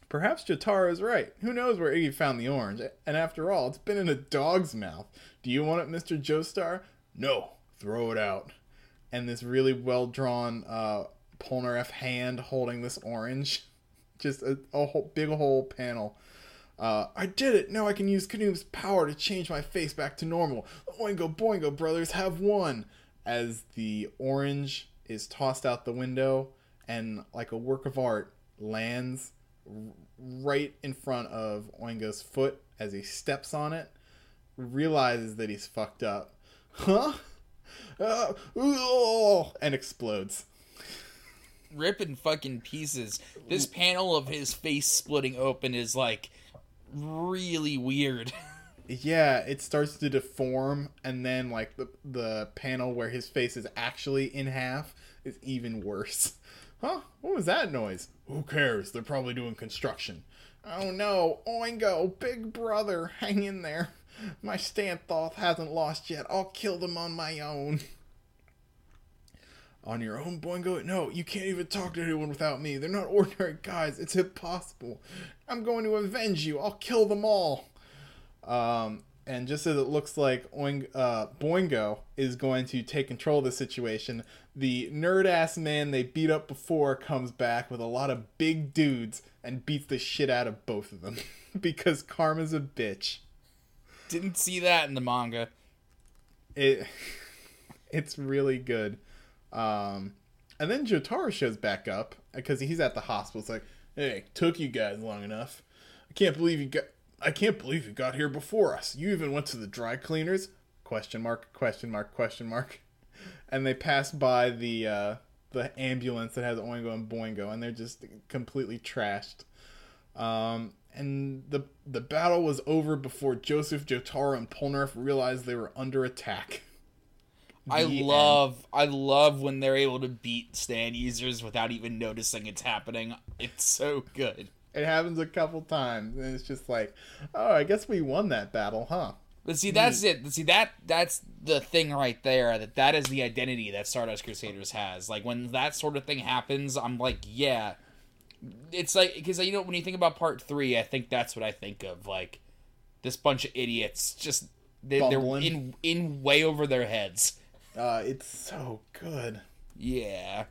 Perhaps Jotaro is right. Who knows where Iggy found the orange? And after all, it's been in a dog's mouth. Do you want it, Mr. Joestar? No. Throw it out. And this really well drawn uh, Polnareff hand holding this orange. Just a, a whole, big whole panel. Uh, I did it! Now I can use Khnum's power to change my face back to normal. Oingo Boingo brothers have won! As the orange is tossed out the window and, like a work of art, lands right in front of Oingo's foot as he steps on it, realizes that he's fucked up. Huh? Uh, and explodes. Ripping fucking pieces. This panel of his face splitting open is like really weird. Yeah, it starts to deform, and then like the the panel where his face is actually in half is even worse. Huh? What was that noise? Who cares? They're probably doing construction. Oh no, Oingo, big brother, hang in there. My Stand Thoth hasn't lost yet. I'll kill them on my own. On your own, Boingo? No, you can't even talk to anyone without me. They're not ordinary guys. It's impossible. I'm going to avenge you. I'll kill them all. Um, and just as it looks like Oing, uh, Boingo is going to take control of the situation, the nerd ass man they beat up before comes back with a lot of big dudes and beats the shit out of both of them because Karma's a bitch. Didn't see that in the manga. It it's really good. Um, and then Jotaro shows back up because he's at the hospital. It's like, hey, took you guys long enough. I can't believe you got. I can't believe you got here before us. You even went to the dry cleaners? Question mark? Question mark? Question mark? And they pass by the uh, the ambulance that has Oingo and Boingo, and they're just completely trashed. Um, and the the battle was over before Joseph, Jotaro, and Polnareff realized they were under attack. I The love I love when they're able to beat stand users without even noticing it's happening. It's so good. It happens a couple times, and it's just like, oh, I guess we won that battle, huh? But see, hmm. that's it. See that that's the thing right there. That that is the identity that Stardust Crusaders has. Like when that sort of thing happens, I'm like, yeah. It's like because you know when you think about part three, I think that's what I think of. Like this bunch of idiots just they, they're in in way over their heads. Uh, it's so good. Yeah.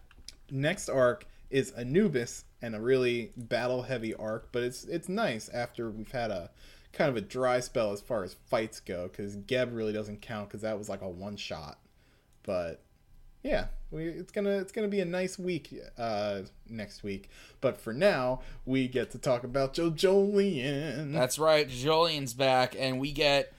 Next arc is Anubis, and a really battle heavy arc, but it's it's nice after we've had a kind of a dry spell as far as fights go, because Geb really doesn't count because that was like a one shot. But yeah, we, it's gonna it's gonna be a nice week uh, next week. But for now, we get to talk about JoJolion. That's right. Jolien's back, and we get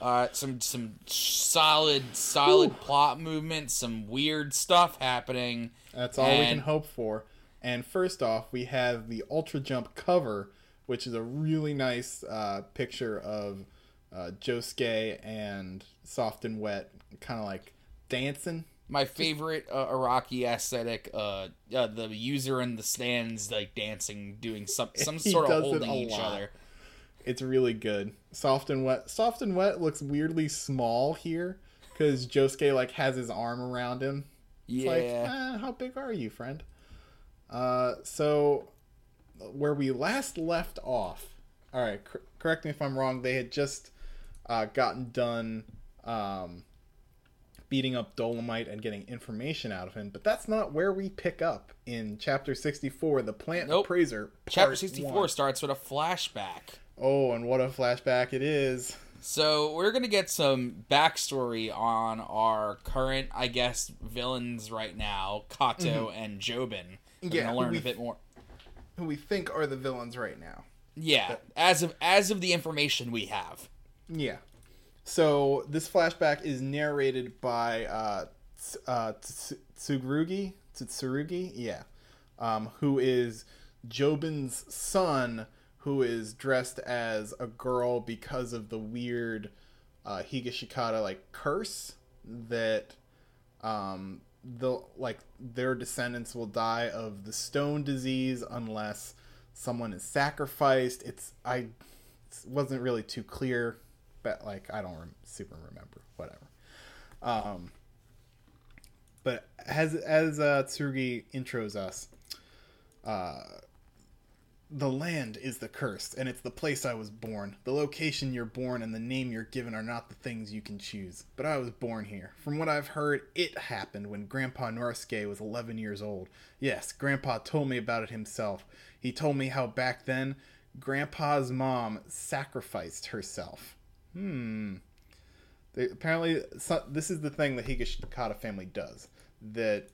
uh, some some solid solid plot movement, some weird stuff happening. That's all we can hope for. And first off, we have the Ultra Jump cover, which is a really nice uh, picture of uh, Josuke and Soft and Wet, kind of like dancing. My favorite uh, Araki aesthetic, uh, uh, the user in the stands like dancing, doing some some sort of holding each lot. other. It's really good. Soft and Wet. Soft and Wet looks weirdly small here because Josuke like has his arm around him. It's Yeah, like, eh, how big are you, friend? Uh, so where we last left off. All right, cor- correct me if I'm wrong. They had just uh, gotten done um, beating up Dolomite and getting information out of him, but that's not where we pick up in chapter 64, the Plant Nope. Appraiser. chapter sixty four one. starts with a flashback. Oh, and what a flashback it is! So we're gonna get some backstory on our current, I guess, villains right now, Kato and Jobin. We're Mm-hmm. Yeah, gonna learn a bit more. Who we think are the villains right now. Yeah, as of as of the information we have. Yeah. So this flashback is narrated by uh, uh, Tsurugi. Tsurugi, yeah, um, who is Jobin's son, who is dressed as a girl because of the weird uh, Higashikata like curse that um, the like their descendants will die of the stone disease unless someone is sacrificed. It's I wasn't really too clear, but like I don't rem- super remember whatever. Um, but as as uh, Tsurugi intros us, uh, the land is the cursed, and it's the place I was born. The location you're born and the name you're given are not the things you can choose. But I was born here. From what I've heard, it happened when Grandpa Norisuke was 11 years old. Yes, Grandpa told me about it himself. He told me how back then, Grandpa's mom sacrificed herself. Hmm. They, apparently, so, this is the thing the Higashikata family does. That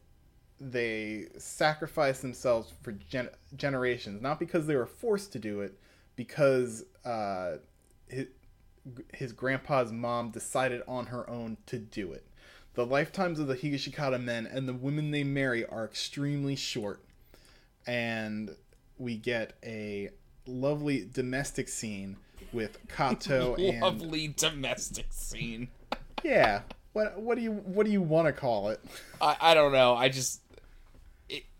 they sacrifice themselves for gen- generations, not because they were forced to do it, because uh, his, his grandpa's mom decided on her own to do it. The lifetimes of the Higashikata men and the women they marry are extremely short. and we get a lovely domestic scene with Kato and Lovely domestic scene. yeah. What what do you what do you want to call it? I, I don't know. I just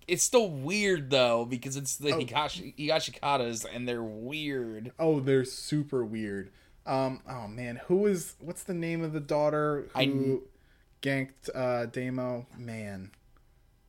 it's still weird though because it's the Oh. Higashi Higashikatas and they're weird. Oh, they're super weird. Um. Oh man, who is? What's the name of the daughter I who ganked uh, Damo? Man,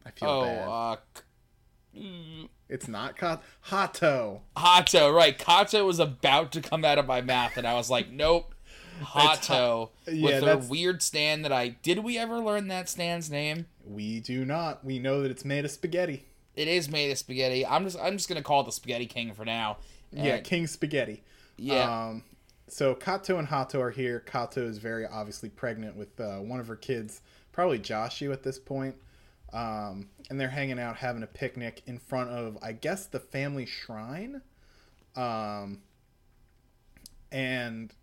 I feel Oh, bad. uh k- it's not Kat- Hato. Hato, right. Kato was about to come out of my mouth and I was like, nope. Hato yeah, with their that's- weird stand that I did we ever learn that stand's name? We do not. We know that it's made of spaghetti. It is made of spaghetti. I'm just I'm just gonna call it the Spaghetti King for now. yeah, King Spaghetti. yeah. Um, so Kato and Hato are here. Kato is very obviously pregnant with uh, one of her kids, probably Joshu at this point. Um, and they're hanging out, having a picnic in front of, I guess, the family shrine. Um, and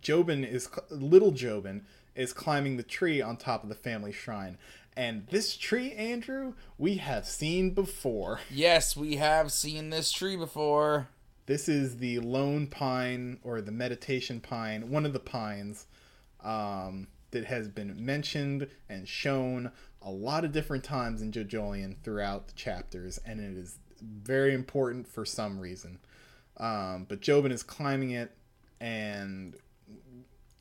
Jobin is little Jobin is climbing the tree on top of the family shrine. And this tree, Andrew, we have seen before. yes, we have seen this tree before. This is the lone pine or the meditation pine, one of the pines um, that has been mentioned and shown a lot of different times in JoJolion throughout the chapters, and it is very important for some reason. Um, but Jobin is climbing it, and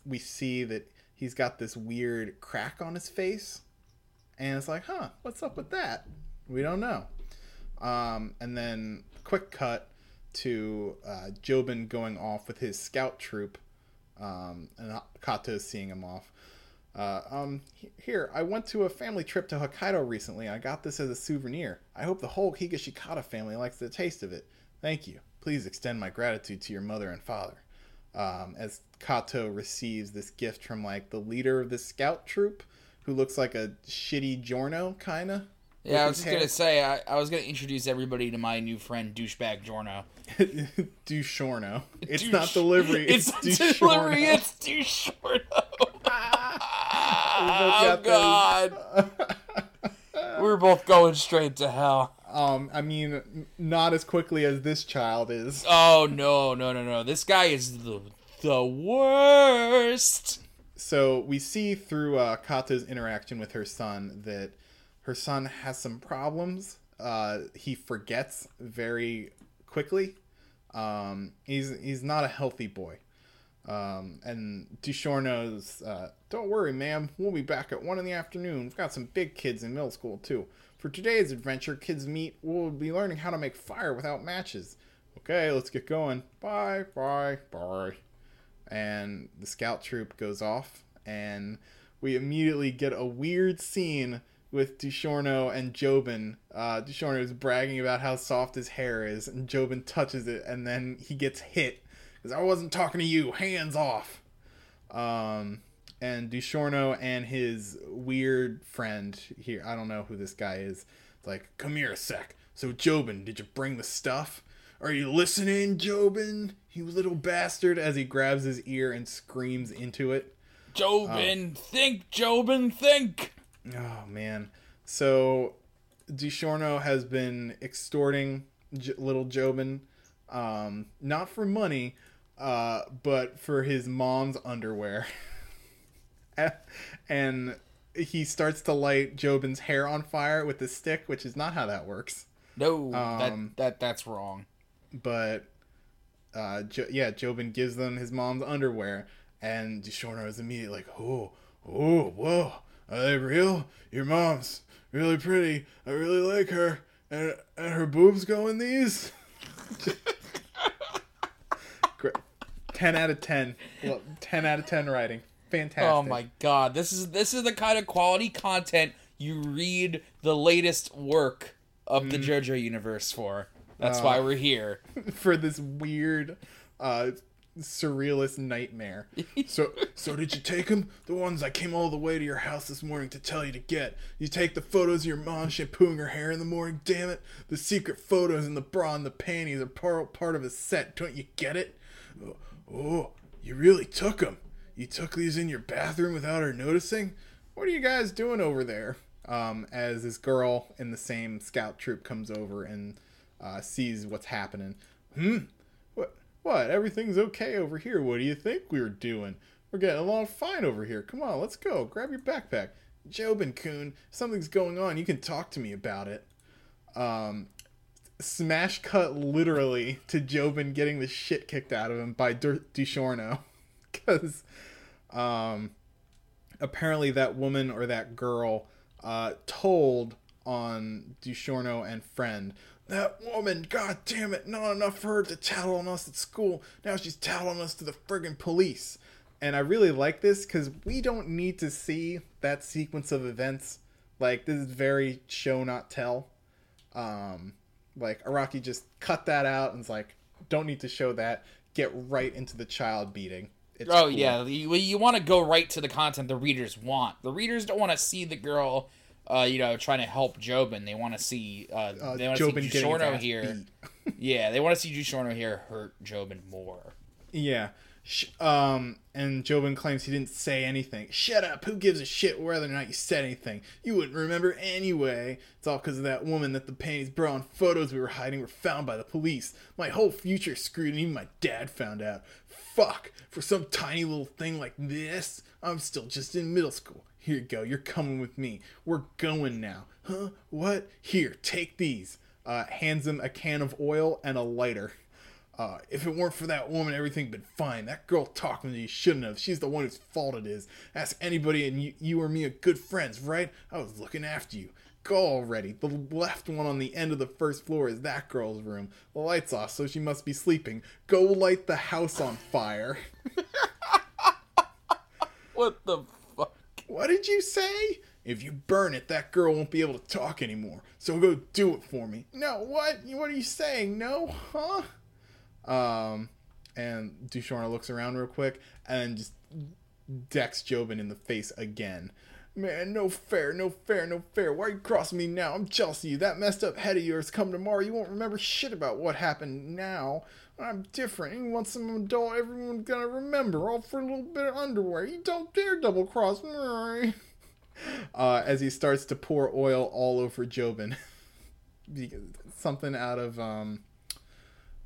we see that he's got this weird crack on his face, and it's like, huh, what's up with that? We don't know. Um, and then quick cut to uh, Jobin going off with his scout troop, um, and Kato seeing him off. Uh, um, here, I went to a family trip to Hokkaido recently. I got this as a souvenir. I hope the whole Higashikata family likes the taste of it. Thank you. Please extend my gratitude to your mother and father. Um, as Kato receives this gift from like the leader of the scout troop, who looks like a shitty Jorno kinda. Yeah, I was just gonna say I, I was gonna introduce everybody to my new friend douchebag Jorno. Dushorno. It's Douche- not delivery. It's, It's Dushorno. delivery. It's douchorno. oh God, we're both going straight to hell. Um, I mean, not as quickly as this child is. Oh no, no, no, no! This guy is the the worst. So we see through uh, Kato's interaction with her son that her son has some problems. Uh, he forgets very quickly. Um, he's he's not a healthy boy. Um, and Dushorno's, uh, don't worry, ma'am. We'll be back at one in the afternoon. We've got some big kids in middle school too. For today's adventure, kids meet. We'll be learning how to make fire without matches. Okay, let's get going. Bye, bye, bye and the scout troop goes off and we immediately get a weird scene with Dushorno and Jobin. Uh, Dushorno is bragging about how soft his hair is, and Jobin touches it, and then he gets hit. Because I wasn't talking to you, hands off. Um, and Dushorno and his weird friend here, I don't know who this guy is, it's like, come here a sec. So, Jobin, did you bring the stuff? Are you listening, Jobin? You little bastard, as he grabs his ear and screams into it. Jobin, think, Jobin, think. Oh man. So Dushorno has been extorting J- little Jobin, um, not for money, uh, but for his mom's underwear. and he starts to light Jobin's hair on fire with a stick, which is not how that works. No, Um, that that that's wrong. But uh, jo- yeah, Jobin gives them his mom's underwear, and Dushorno is immediately like, "Oh, oh, whoa, are they real? Your mom's really pretty. I really like her, and and her boobs go in these." Great. Ten out of ten. Well, ten out of ten writing. Fantastic. Oh my god, this is this is the kind of quality content you read the latest work of Mm-hmm. the JoJo universe for. That's Uh, why we're here. for this weird uh surrealist nightmare. so so did you take them? The ones I came all the way to your house this morning to tell you to get. You take the photos of your mom shampooing her hair in the morning, damn it. The secret photos in the bra and the panties are part, part of a set. Don't you get it? Oh, oh, you really took them. You took these in your bathroom without her noticing? What are you guys doing over there? Um, as this girl in the same scout troop comes over and uh, sees what's happening. Hmm. What? What? Everything's okay over here. What do you think we were doing? We're getting along fine over here. Come on, let's go. Grab your backpack. Jobin kun, something's going on. You can talk to me about it. Um, smash cut literally to Jobin getting the shit kicked out of him by Dur- DiShorno. Because um, apparently that woman or that girl uh, told on DiShorno and friend that woman, god damn it, not enough for her to tattle on us at school. Now she's tattling us to the friggin' police. And I really like this because we don't need to see that sequence of events. Like, this is very show, not tell. Um, like, Araki just cut that out and it's like, don't need to show that. Get right into the child beating. It's oh cool. yeah, you, you want to go right to the content the readers want. The readers don't want to see the girl, uh, you know, trying to help Jobin. They want to see, uh, Uh, they want to see Jushorno here. yeah, they want to see Jushorno here hurt Jobin more. Yeah. Um, and Jobin claims he didn't say anything. Shut up! Who gives a shit whether or not you said anything? You wouldn't remember anyway. It's all because of that woman that the panties bra and photos we were hiding were found by the police. My whole future screwed, and even my dad found out. Fuck! For some tiny little thing like this, I'm still just in middle school. Here you go. You're coming with me. We're going now. Huh? What? Here, take these. Uh, hands him a can of oil and a lighter. Uh, if it weren't for that woman, everything'd been fine. That girl talking to you shouldn't have. She's the one whose fault it is. Ask anybody, and you, you or me are good friends, right? I was looking after you. Go already. The left one on the end of the first floor is that girl's room. The light's off, so she must be sleeping. Go light the house on fire. What the fuck? What did you say? If you burn it, that girl won't be able to talk anymore. So go do it for me. No, what? What are you saying? No, huh? Um, and Dushorna looks around real quick and just decks Jobin in the face again. Man, no fair, no fair, no fair. Why are you crossing me now? I'm of you. That messed up head of yours come tomorrow. You won't remember shit about what happened now. I'm different. You want some adult everyone's gonna remember, all for a little bit of underwear. You don't dare double cross me. Uh, as he starts to pour oil all over Jobin. Something out of um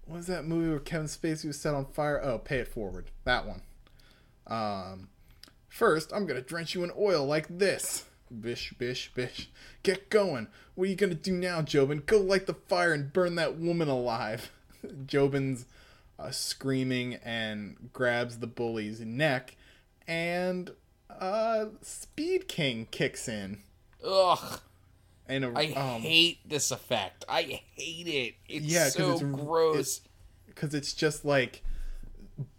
what was that movie where Kevin Spacey was set on fire? Oh, Pay It Forward. That one. Um, first, I'm gonna drench you in oil like this. Bish, bish, bish. Get going. What are you gonna do now, Jobin? Go light the fire and burn that woman alive. Jobin's uh, screaming and grabs the bully's neck, and uh, Speed King kicks in. Ugh. And a, I um, hate this effect. I hate it. It's Yeah, so it's- gross. because it's just like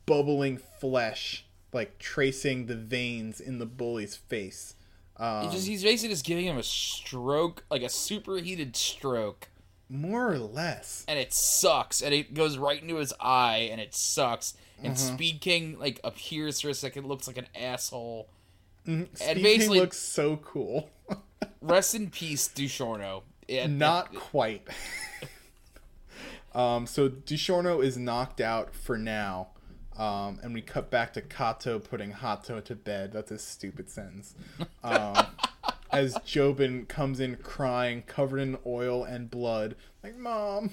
bubbling flesh, like tracing the veins in the bully's face. Um, just, he's basically just giving him a stroke, like a superheated stroke, more or less. and it sucks. And it goes right into his eye, and it sucks. And Uh-huh. Speed King like appears for a second, looks like an asshole. Speed King basically- looks so cool. Rest in peace, Dushorno. And- Not quite. um, so Dushorno is knocked out for now. Um, and we cut back to Kato putting Hato to bed. That's a stupid sentence. Um, as Jobin comes in crying, covered in oil and blood, like, Mom.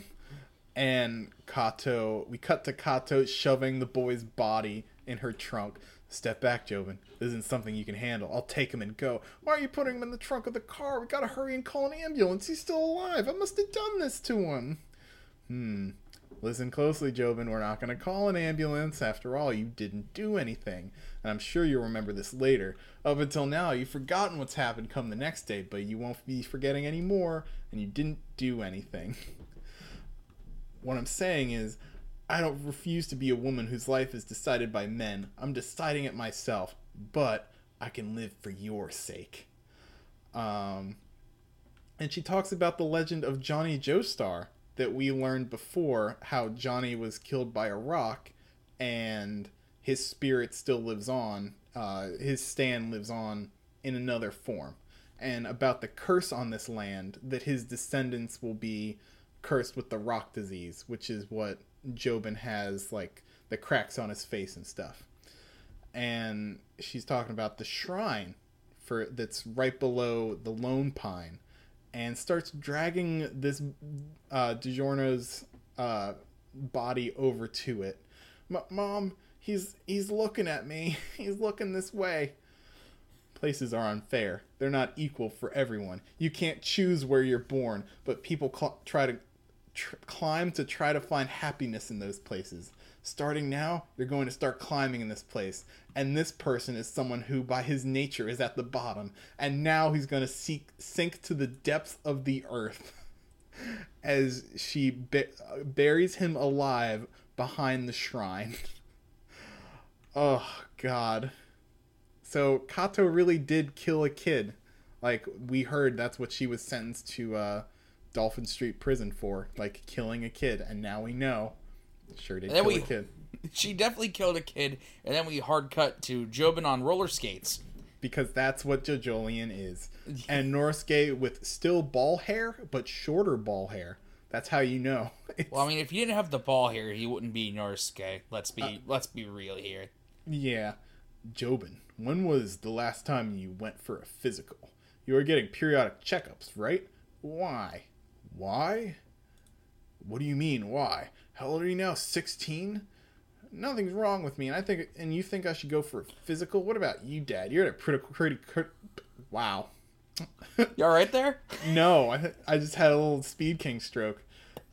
And Kato, we cut to Kato shoving the boy's body in her trunk. Step back, Jobin. This isn't something you can handle. I'll take him and go. Why are you putting him in the trunk of the car? We gotta hurry and call an ambulance. He's still alive. I must have done this to him. Hmm. Listen closely, Jobin. We're not going to call an ambulance. After all, you didn't do anything. And I'm sure you'll remember this later. Up until now, you've forgotten what's happened come the next day, but you won't be forgetting any more, and you didn't do anything. what I'm saying is, I don't refuse to be a woman whose life is decided by men. I'm deciding it myself, but I can live for your sake. Um, and she talks about the legend of Johnny Joestar that we learned before how Johnny was killed by a rock and his spirit still lives on. Uh, his stand lives on in another form. And about the curse on this land that his descendants will be cursed with the rock disease, which is what Jobin has, like the cracks on his face and stuff. And she's talking about the shrine for that's right below the lone pine and starts dragging this uh, DiGiorno's uh, body over to it. Mom, he's he's looking at me. He's looking this way. Places are unfair. They're not equal for everyone. You can't choose where you're born, but people cl- try to tr- climb to try to find happiness in those places. Starting now, you're going to start climbing in this place. And this person is someone who, by his nature, is at the bottom. And now he's going to seek, sink to the depths of the earth as she buries him alive behind the shrine. oh, God. So Kato really did kill a kid. Like, we heard that's what she was sentenced to uh, Dolphin Street Prison for. Like, killing a kid. And now we know. Sure did And then we- a kid. She definitely killed a kid, and then we hard cut to Jobin on roller skates. because that's what JoJolion is. And Norisuke with still ball hair, but shorter ball hair. That's how you know. It's- Well, I mean, if he didn't have the ball here, he wouldn't be Norisuke. Let's be uh, let's be real here. yeah. Jobin, when was the last time you went for a physical? You were getting periodic checkups, right? Why? Why? What do you mean, why? How old are you now? 16? Nothing's wrong with me, and I think, and you think I should go for a physical? What about you, Dad? You're at a pretty, pretty, crit- wow. You all right there? No, I, I just had a little Speed King stroke.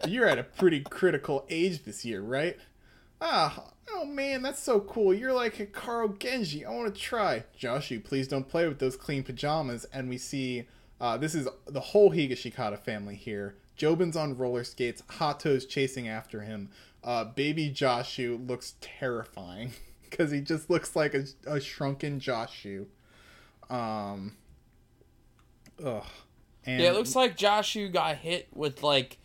You're at a pretty critical age this year, right? Ah, oh man, that's so cool. You're like a Karo Genji. I want to try. Joshu, please don't play with those clean pajamas. And we see uh, this is the whole Higashikata family here. Jobin's on roller skates. Hato's chasing after him. Uh, baby Joshu looks terrifying because he just looks like a, a shrunken Joshu. Um, ugh. And Yeah, it looks like Joshu got hit with like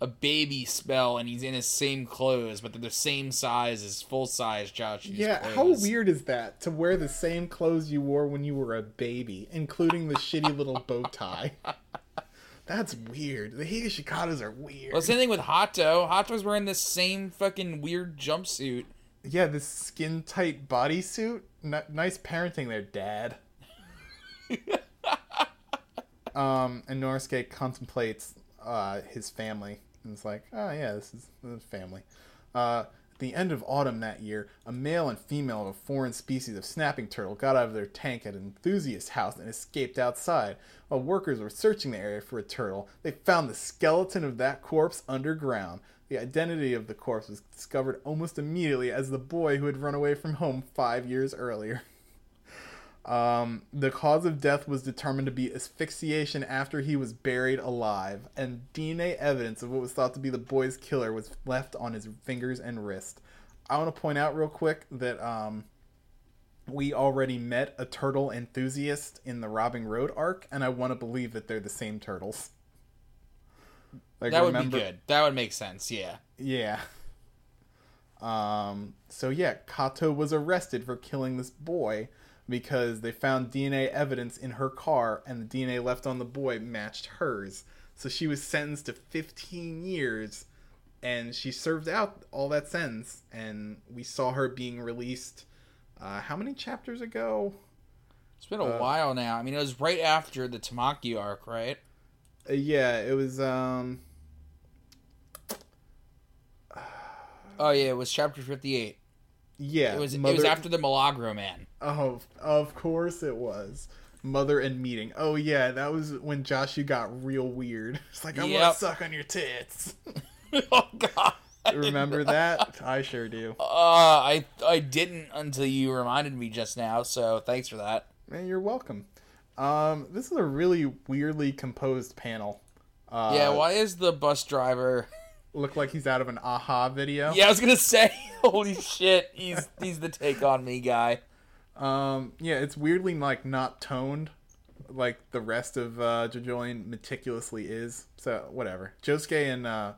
a baby spell, and he's in his same clothes, but they're the same size as full size Joshu's Yeah, clothes. how weird is that to wear the same clothes you wore when you were a baby, including the shitty little bow tie? That's weird. The Higashikatas are weird. Well, same thing with Hato. Hato's wearing this same fucking weird jumpsuit. yeah, this skin tight bodysuit. N- nice parenting there, Dad. um, and Norisuke contemplates uh, his family and it's like, oh yeah, this is, this is family. Uh, at the end of autumn that year, a male and female of a foreign species of snapping turtle got out of their tank at an enthusiast's house and escaped outside. While workers were searching the area for a turtle, they found the skeleton of that corpse underground. The identity of the corpse was discovered almost immediately as the boy who had run away from home five years earlier. Um, the cause of death was determined to be asphyxiation after he was buried alive, and DNA evidence of what was thought to be the boy's killer was left on his fingers and wrist. I want to point out real quick that um, we already met a turtle enthusiast in the Robbing Road arc, and I want to believe that they're the same turtles. Like, That would remember- be good. That would make sense. Yeah. yeah. Um, so yeah, Kato was arrested for killing this boy because they found DNA evidence in her car and the DNA left on the boy matched hers. So she was sentenced to 15 years and she served out all that sentence and we saw her being released uh, how many chapters ago? It's been a Uh, while now. I mean, it was right after the Tamaki arc, right? Uh, yeah, it was um Oh yeah, it was chapter fifty-eight. yeah, It was it was after the Milagro man. Oh, of course it was. Mother and meeting. Oh yeah, that was when Joshu got real weird. It's like I want Yep. to suck on your tits. oh god. Remember that? I sure do. Uh, I I didn't until you reminded me just now. So thanks for that. Man, you're welcome. Um, this is a really weirdly composed panel. Uh, yeah. Why is the bus driver? Look like he's out of an a-ha video. Yeah, I was gonna say. Holy shit! He's he's the take on me guy. Um, yeah, it's weirdly like not toned, like the rest of uh, JoJolion meticulously is. So whatever. Josuke and uh,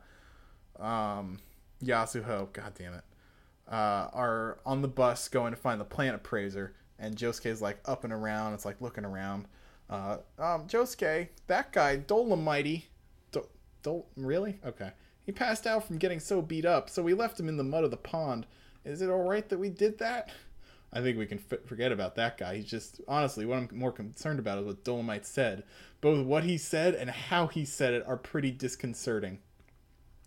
um, Yasuho, god damn it, uh, are on the bus going to find the plant appraiser, and Josuke's like up and around. It's like looking around. Uh, um, Josuke, that guy Dolomite, Do- Dol really? Okay. He passed out from getting so beat up, so we left him in the mud of the pond. Is it all right that we did that? I think we can f- forget about that guy. He's just honestly what I'm more concerned about is what Dolomite said. Both what he said and how he said it are pretty disconcerting.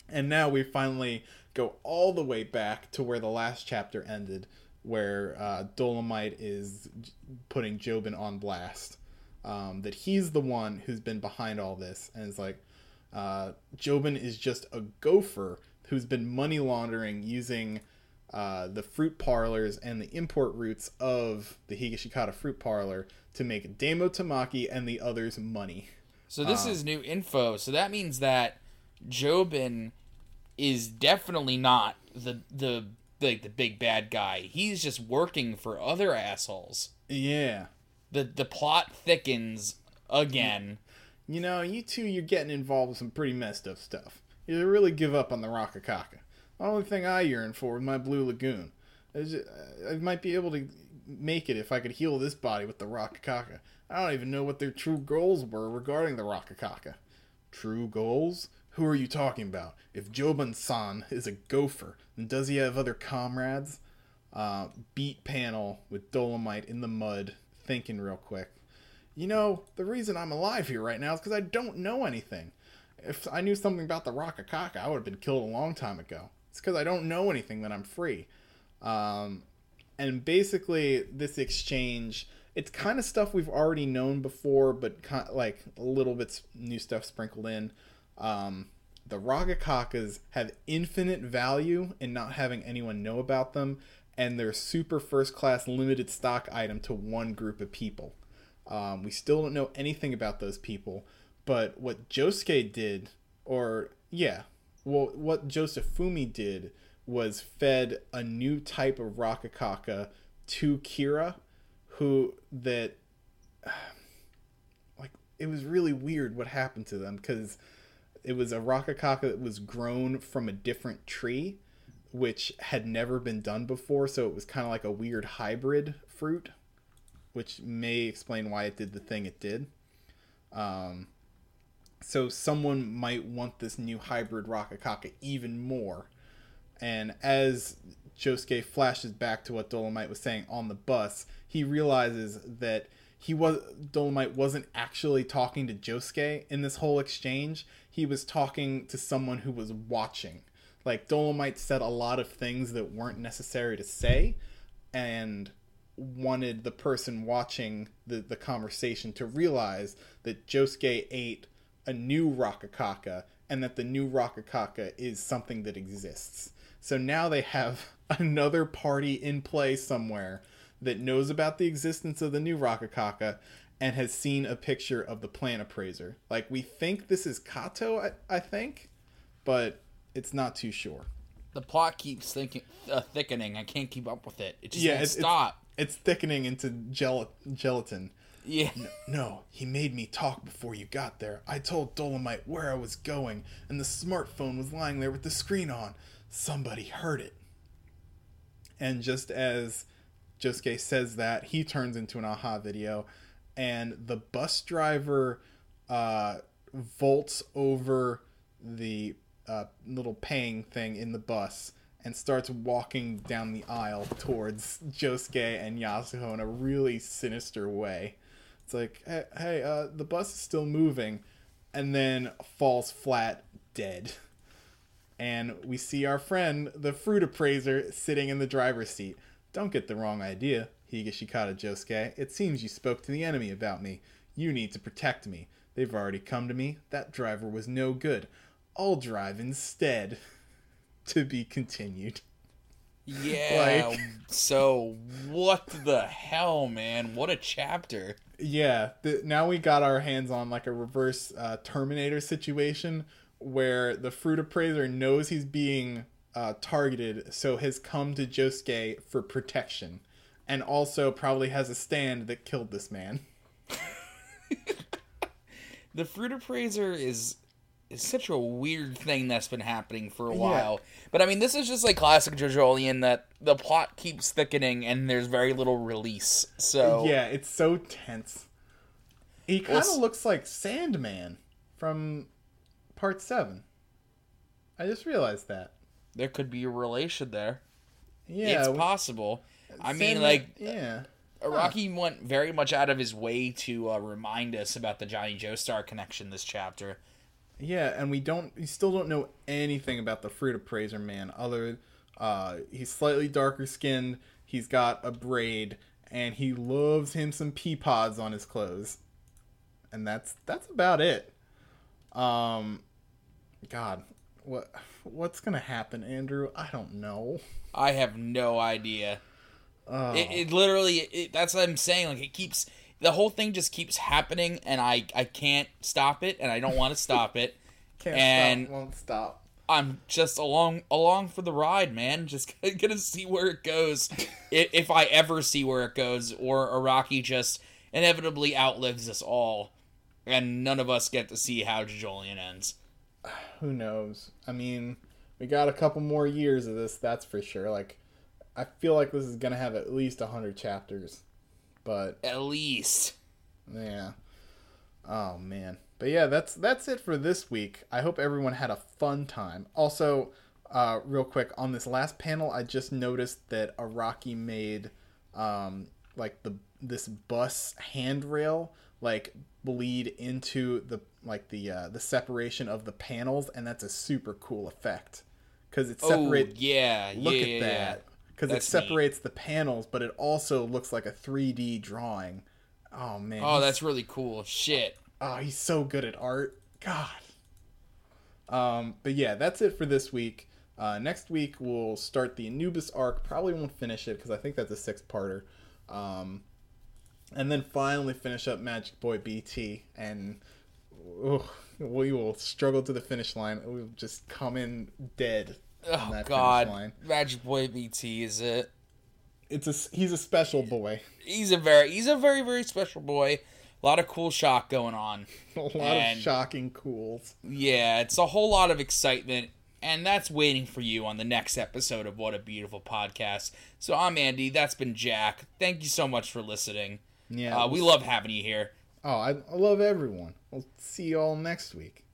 And now we finally go all the way back to where the last chapter ended, where uh, Dolomite is putting Jobin on blast. Um, that he's the one who's been behind all this, and it's like uh, Jobin is just a gopher who's been money laundering using uh, the fruit parlors and the import routes of the Higashikata fruit parlor to make Damo Tamaki and the others money. So this Uh. is new info. So that means that Jobin is definitely not the the like the big bad guy. He's just working for other assholes. Yeah. The the plot thickens again. You know, you two, you're getting involved with some pretty messed up stuff. You really give up on the Rakakaka. Only thing I yearn for with my Blue Lagoon. Is it- I might be able to make it if I could heal this body with the Rakakaka. I don't even know what their true goals were regarding the Rakakaka. True goals? Who are you talking about? If Jobin san is a gopher, then does he have other comrades? Uh, beat panel with Dolomite in the mud, thinking real quick. You know, the reason I'm alive here right now is because I don't know anything. If I knew something about the Rakakaka, I would have been killed a long time ago. It's because I don't know anything that I'm free. Um, and basically, this exchange, it's kind of stuff we've already known before, but kind like a little bit new stuff sprinkled in. Um, the Rakakakas have infinite value in not having anyone know about them, and they're super first class limited stock item to one group of people. Um, we still don't know anything about those people, but what Josuke did, or yeah, well, what Josefumi did was fed a new type of Rakakaka to Kira, who that like it was really weird what happened to them because it was a Rakakaka that was grown from a different tree, which had never been done before, so it was kind of like a weird hybrid fruit which may explain why it did the thing it did. Um, so someone might want this new hybrid Rakakaka even more. And as Josuke flashes back to what Dolomite was saying on the bus, he realizes that he was Dolomite wasn't actually talking to Josuke in this whole exchange. He was talking to someone who was watching. Like Dolomite said a lot of things that weren't necessary to say, and wanted the person watching the, the conversation to realize that Josuke ate a new Rakakaka and that the new Rakakaka is something that exists. So now they have another party in play somewhere that knows about the existence of the new Rakakaka and has seen a picture of the plant appraiser. Like, we think this is Kato, I, I think, but it's not too sure. The plot keeps thinking, uh, thickening. I can't keep up with it. It just Yeah, it's- it's- stop. It's thickening into gel- gelatin. Yeah. No, he made me talk before you got there. I told Dolomite where I was going, and the smartphone was lying there with the screen on. Somebody heard it. And just as Josuke says that, he turns into an a-ha video, and the bus driver uh, vaults over the uh, little paying thing in the bus and starts walking down the aisle towards Josuke and Yasuho in a really sinister way. It's like, hey, hey uh, the bus is still moving, and then falls flat dead. And we see our friend, the fruit appraiser, sitting in the driver's seat. Don't get the wrong idea, Higashikata Josuke. It seems you spoke to the enemy about me. You need to protect me. They've already come to me. That driver was no good. I'll drive instead. to be continued. Yeah. Like- so what the hell, man? What a chapter. Yeah, the, now we got our hands on like a reverse uh, Terminator situation where the fruit appraiser knows he's being uh, targeted, so has come to Josuke for protection, and also probably has a stand that killed this man. The fruit appraiser is is such a weird thing that's been happening for a Yeah. while. But I mean, this is just like classic JoJo that the plot keeps thickening and there's very little release. So Yeah, it's so tense. He kind of Well, looks like Sandman from Part Seven. I just realized that. there could be a relation there. Yeah, it's possible. I mean, like yeah, Araki went very much out of his way to uh, remind us about the Johnny Joestar connection this chapter. Yeah, and we don't, we still don't know anything about the fruit appraiser man. Other, uh, he's slightly darker skinned. He's got a braid, and he loves him some pea pods on his clothes, and that's that's about it. Um, God, what what's gonna happen, Andrew? I don't know. I have no idea. Oh. It, it literally, it, that's what I'm saying. Like it keeps the whole thing just keeps happening, and I I can't stop it, and I don't want to stop it. Can't and- stop, won't stop. I'm just along along for the ride, man. Just gonna see where it goes, if, I ever see where it goes, or Araki just inevitably outlives us all, and none of us get to see how JoJolion ends. who knows? I mean, we got a couple more years of this, that's for sure. Like, I feel like this is gonna have at least a hundred chapters, but At least. yeah. Oh man, but yeah, that's that's it for this week. I hope everyone had a fun time. Also, uh, real quick on this last panel, I just noticed that Araki made um, like the this bus handrail like bleed into the like the uh, the separation of the panels, and that's a super cool effect because it separates. oh yeah, Look yeah, at yeah, that because it That's neat. separates the panels, but it also looks like a 3D drawing. Oh man! Oh, that's really cool. Shit. Oh, he's so good at art. God. Um, but yeah, that's it for this week. Uh, next week we'll start the Anubis arc. Probably won't finish it because I think that's a six-parter. Um, and then finally finish up Magic Boy BT, and oh, we will struggle to the finish line. We'll just come in dead. Oh God. Magic Boy BT is it? It's a he's a special boy. He's a very he's a very very special boy. A lot of cool shock going on. A lot And- of shocking cools. Yeah, it's a whole lot of excitement, and that's waiting for you on the next episode of What a Beautiful Podcast. So I'm Andy. That's been Jack. Thank you so much for listening. Yeah, Uh, we love having you here. Oh, I, I love everyone. We'll see you all next week.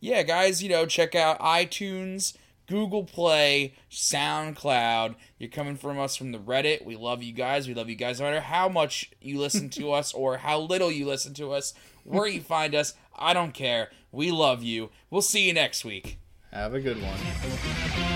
Yeah, guys, you know, check out iTunes, Google Play, SoundCloud. You're coming from us from the Reddit. We love you guys. We love you guys no matter how much you listen to us or how little you listen to us. Where you find us, I don't care. We love you. We'll see you next week. Have a good one.